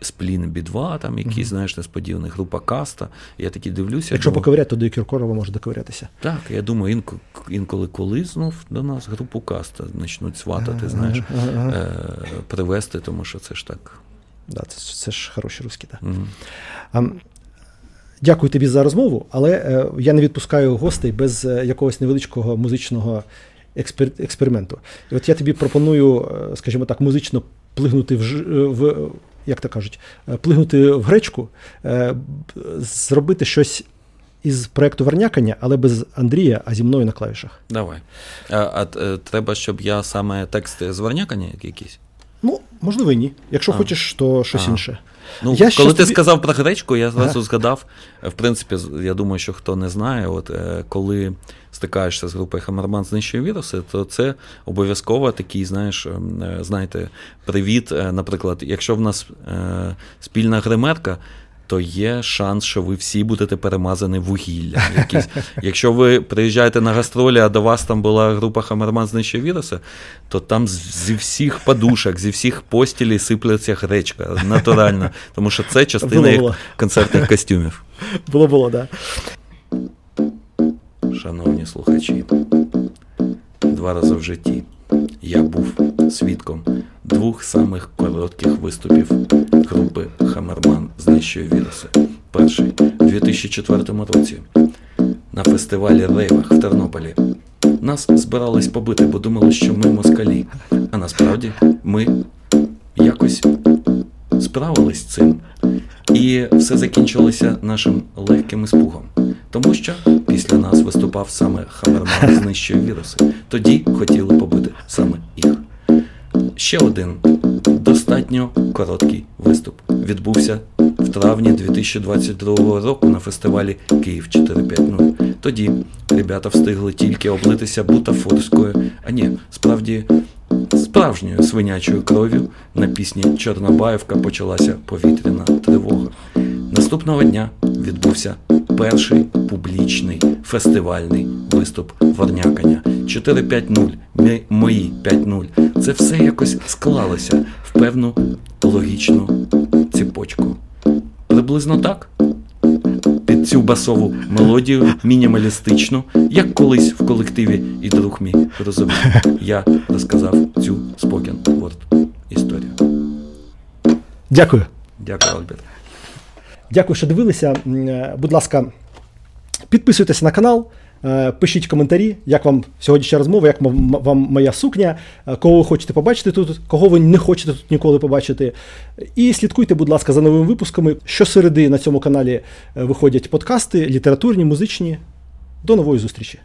Сплін Бі-2, там якийсь, mm-hmm. знаєш, несподіваний група каста. Я такі дивлюся. Якщо думаю, поковиряти, то до Кіркорова може доковирятися. Так, я думаю, інколи, інколи коли знов до нас групу каста почнуть сватати, знаєш, е, привезти, тому що це ж так. Да, Це це ж хороші русські, так. Mm-hmm. А, Дякую тобі за розмову, але е, я не відпускаю гостей без е, якогось невеличкого музичного експер, експерименту. І от я тобі пропоную, е, скажімо так, музично плигнути в, в як то кажуть, е, плигнути в гречку, е, зробити щось із проекту Вернякання, але без Андрія, а зі мною на клавішах. Давай. А, а е, треба, щоб я саме тексти з Вернякання якісь? Ну, можливо, і ні. Якщо а. хочеш, то щось а. інше. Ну, я Коли ти тобі... сказав про гречку, я зразу ага. згадав. В принципі, я думаю, що хто не знає, от коли стикаєшся з групою Хамерман знищує віруси, то це обов'язково такий, знаєш, ем, е, знаєте, привіт. Е, наприклад, якщо в нас е, спільна гримерка. То є шанс, що ви всі будете перемазані вугіллям. Якісь. Якщо ви приїжджаєте на гастролі, а до вас там була група Хамерман знищує віруси, то там зі всіх подушок, зі всіх постілей сипляться гречка натурально. Тому що це частина їх концертних костюмів. Було було, так. Да шановні слухачі, два рази в житті я був свідком двох самих коротких виступів групи Хамерман знищує віруси. Перший у 2004 році на фестивалі Рейвах в Тернополі. Нас збирались побити, бо думали, що ми москалі. А насправді ми якось справились з цим. І все закінчилося нашим легким іспугом. Тому що після нас виступав саме Хамерман знищує віруси. Тоді хотіли побити саме їх. Ще один достатньо короткий виступ відбувся в травні 2022 року на фестивалі Київ 450. Тоді ребята встигли тільки облитися бутафорською, а ні, справді справжньою свинячою кров'ю на пісні Чорнобаївка почалася повітряна тривога. Наступного дня відбувся перший публічний фестивальний виступ Варнякання. 4-5-0, мої 5-0. Це все якось склалося в певну логічну ціпочку. Приблизно так. Під цю басову мелодію мінімалістичну, як колись в колективі і друг мій розумів, я розказав цю spoken word історію. Дякую. Дякую, Альберт. Дякую, що дивилися. Будь ласка, підписуйтесь на канал, Е, Пишіть коментарі, як вам сьогоднішня розмова, як вам моя сукня, е, кого ви хочете побачити тут, кого ви не хочете тут ніколи побачити. І слідкуйте, будь ласка, за новими випусками. Щосереди на цьому каналі е, виходять подкасти, літературні, музичні. До нової зустрічі!